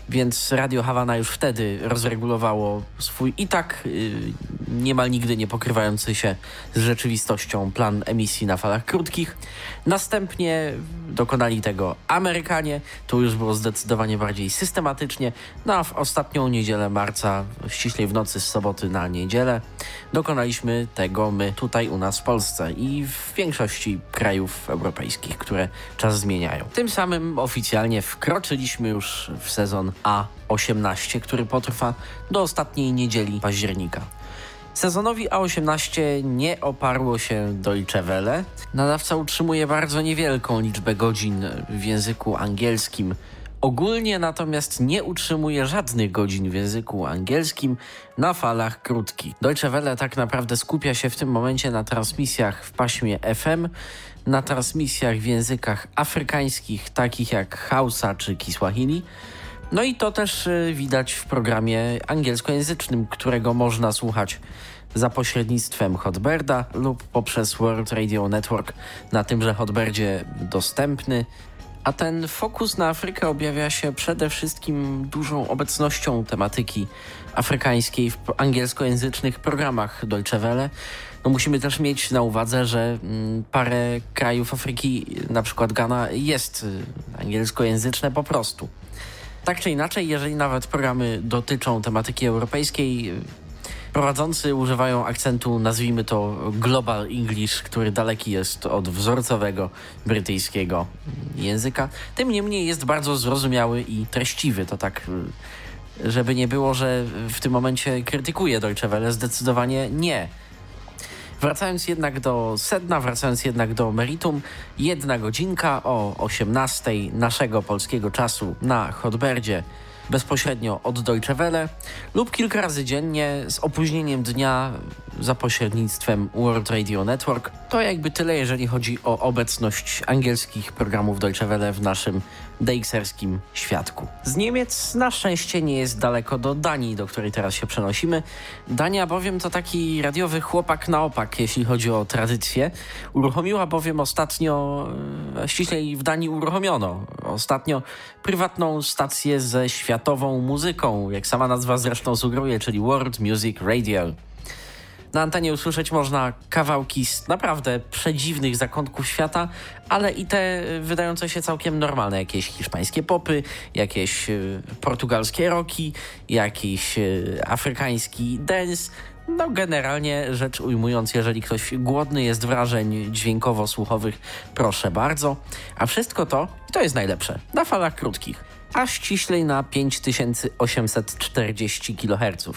Więc Radio Hawana już wtedy rozregulowało swój i tak y, niemal nigdy nie pokrywający się z rzeczywistością plan emisji na falach krótkich. Następnie dokonali tego Amerykanie, to już było zdecydowanie bardziej systematycznie, no a w ostatnią niedzielę marca, ściślej w nocy z soboty na niedzielę, dokonaliśmy tego my tutaj u nas w Polsce i w większości krajów europejskich, które czas zmieniają. Tym samym oficjalnie wkroczyliśmy już w sezon A18, który potrwa do ostatniej niedzieli października. Sezonowi A18 nie oparło się Deutsche Welle. Nadawca utrzymuje bardzo niewielką liczbę godzin w języku angielskim. Ogólnie natomiast nie utrzymuje żadnych godzin w języku angielskim na falach krótkich. Deutsche Welle tak naprawdę skupia się w tym momencie na transmisjach w paśmie FM, na transmisjach w językach afrykańskich, takich jak Hausa czy Kiswahili. No i to też y, widać w programie angielskojęzycznym, którego można słuchać za pośrednictwem Hotberda lub poprzez World Radio Network na tymże Hotberdzie dostępny. A ten fokus na Afrykę objawia się przede wszystkim dużą obecnością tematyki afrykańskiej w angielskojęzycznych programach Deutsche Welle. No musimy też mieć na uwadze, że mm, parę krajów Afryki, na przykład Ghana, jest y, angielskojęzyczne po prostu. Tak czy inaczej, jeżeli nawet programy dotyczą tematyki europejskiej, prowadzący używają akcentu, nazwijmy to Global English, który daleki jest od wzorcowego brytyjskiego języka. Tym niemniej jest bardzo zrozumiały i treściwy. To tak, żeby nie było, że w tym momencie krytykuje Deutsche Welle, zdecydowanie nie. Wracając jednak do sedna, wracając jednak do meritum, jedna godzinka o 18 naszego polskiego czasu na Hotberdzie bezpośrednio od Deutsche Welle lub kilka razy dziennie z opóźnieniem dnia za pośrednictwem World Radio Network. To jakby tyle, jeżeli chodzi o obecność angielskich programów Deutsche Welle w naszym DXerskim świadku. Z Niemiec na szczęście nie jest daleko do Danii, do której teraz się przenosimy. Dania bowiem to taki radiowy chłopak na opak, jeśli chodzi o tradycję. Uruchomiła bowiem ostatnio, e, ściślej w Danii uruchomiono ostatnio prywatną stację ze światową muzyką, jak sama nazwa zresztą sugeruje, czyli World Music Radio. Na antenie usłyszeć można kawałki z naprawdę przedziwnych zakątków świata, ale i te wydające się całkiem normalne. Jakieś hiszpańskie popy, jakieś y, portugalskie rocki, jakiś y, afrykański dance. No generalnie rzecz ujmując, jeżeli ktoś głodny jest wrażeń dźwiękowo-słuchowych, proszę bardzo. A wszystko to, to jest najlepsze, na falach krótkich, a ściślej na 5840 kHz.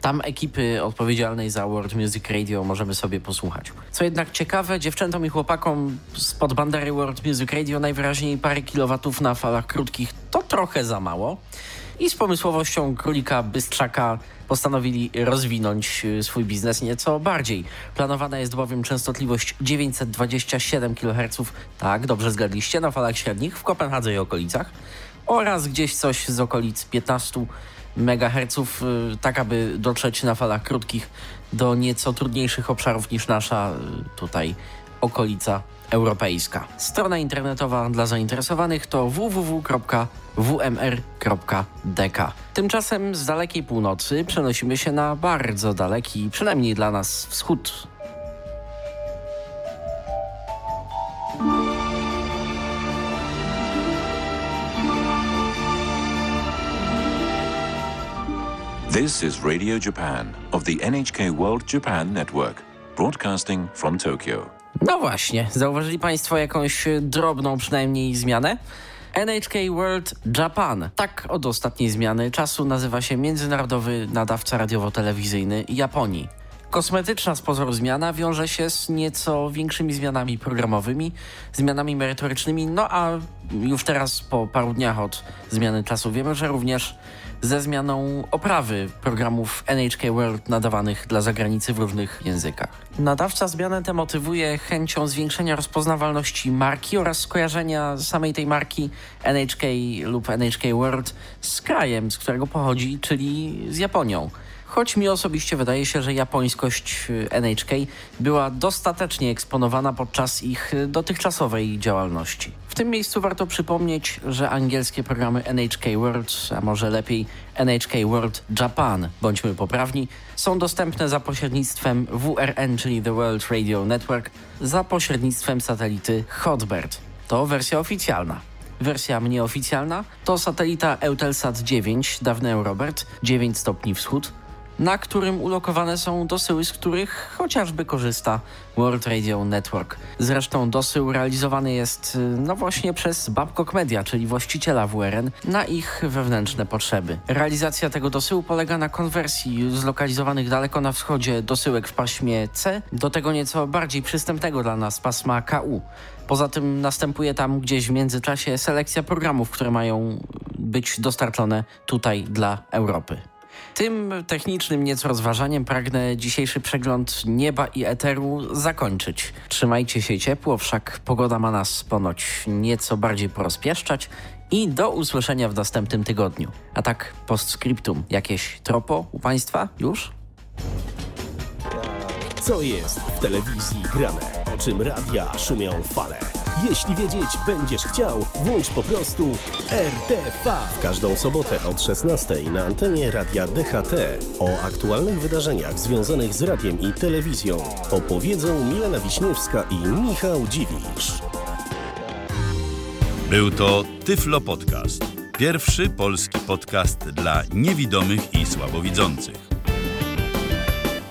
Tam ekipy odpowiedzialnej za World Music Radio możemy sobie posłuchać. Co jednak ciekawe, dziewczętom i chłopakom spod bandery World Music Radio najwyraźniej parę kilowatów na falach krótkich to trochę za mało. I z pomysłowością królika Bystrzaka postanowili rozwinąć y, swój biznes nieco bardziej. Planowana jest bowiem częstotliwość 927 kHz, tak, dobrze zgadliście, na falach średnich w Kopenhadze i okolicach oraz gdzieś coś z okolic 15 MHz, y, tak aby dotrzeć na falach krótkich do nieco trudniejszych obszarów niż nasza y, tutaj okolica europejska. Strona internetowa dla zainteresowanych to www.wmr.dk. Tymczasem z dalekiej północy przenosimy się na bardzo daleki, przynajmniej dla nas, wschód. This is Radio Japan of the NHK World Japan Network, broadcasting from Tokyo. No właśnie, zauważyli Państwo jakąś drobną przynajmniej zmianę? NHK World Japan. Tak od ostatniej zmiany czasu nazywa się międzynarodowy nadawca radiowo-telewizyjny Japonii. Kosmetyczna z pozoru zmiana wiąże się z nieco większymi zmianami programowymi, zmianami merytorycznymi, no a już teraz po paru dniach od zmiany czasu wiemy, że również ze zmianą oprawy programów NHK World nadawanych dla zagranicy w różnych językach. Nadawca zmianę tę motywuje chęcią zwiększenia rozpoznawalności marki oraz skojarzenia samej tej marki NHK lub NHK World z krajem, z którego pochodzi, czyli z Japonią. choć mi osobiście wydaje się, że japońskość NHK była dostatecznie eksponowana podczas ich dotychczasowej działalności. Tym miejscu warto przypomnieć, że angielskie programy NHK World, a może lepiej NHK World Japan, bądźmy poprawni, są dostępne za pośrednictwem WRN, czyli The World Radio Network, za pośrednictwem satelity Hotbird. To wersja oficjalna. Wersja mniej oficjalna to satelita Eutelsat 9, dawny Eurobert, 9 stopni wschód, na którym ulokowane są dosyły, z których chociażby korzysta World Radio Network. Zresztą dosył realizowany jest y, no właśnie przez Babcock Media, czyli właściciela WRN, na ich wewnętrzne potrzeby. Realizacja tego dosyłu polega na konwersji zlokalizowanych daleko na wschodzie dosyłek w paśmie C do tego nieco bardziej przystępnego dla nas pasma KU. Poza tym następuje tam gdzieś w międzyczasie selekcja programów, które mają być dostarczone tutaj dla Europy. Tym technicznym nieco rozważaniem pragnę dzisiejszy przegląd nieba i eteru zakończyć. Trzymajcie się ciepło, wszak pogoda ma nas ponoć nieco bardziej porozpieszczać i do usłyszenia w następnym tygodniu. A tak postscriptum, jakieś tropo u Państwa już? Co jest w telewizji grane? O czym radia szumią fale? Jeśli wiedzieć będziesz chciał, włącz po prostu RTV. Każdą sobotę od 16 na antenie radia DHT. O aktualnych wydarzeniach związanych z radiem i telewizją opowiedzą Milena Wiśniewska i Michał Dziwisz. Był to Tyflo Podcast. Pierwszy polski podcast dla niewidomych i słabowidzących.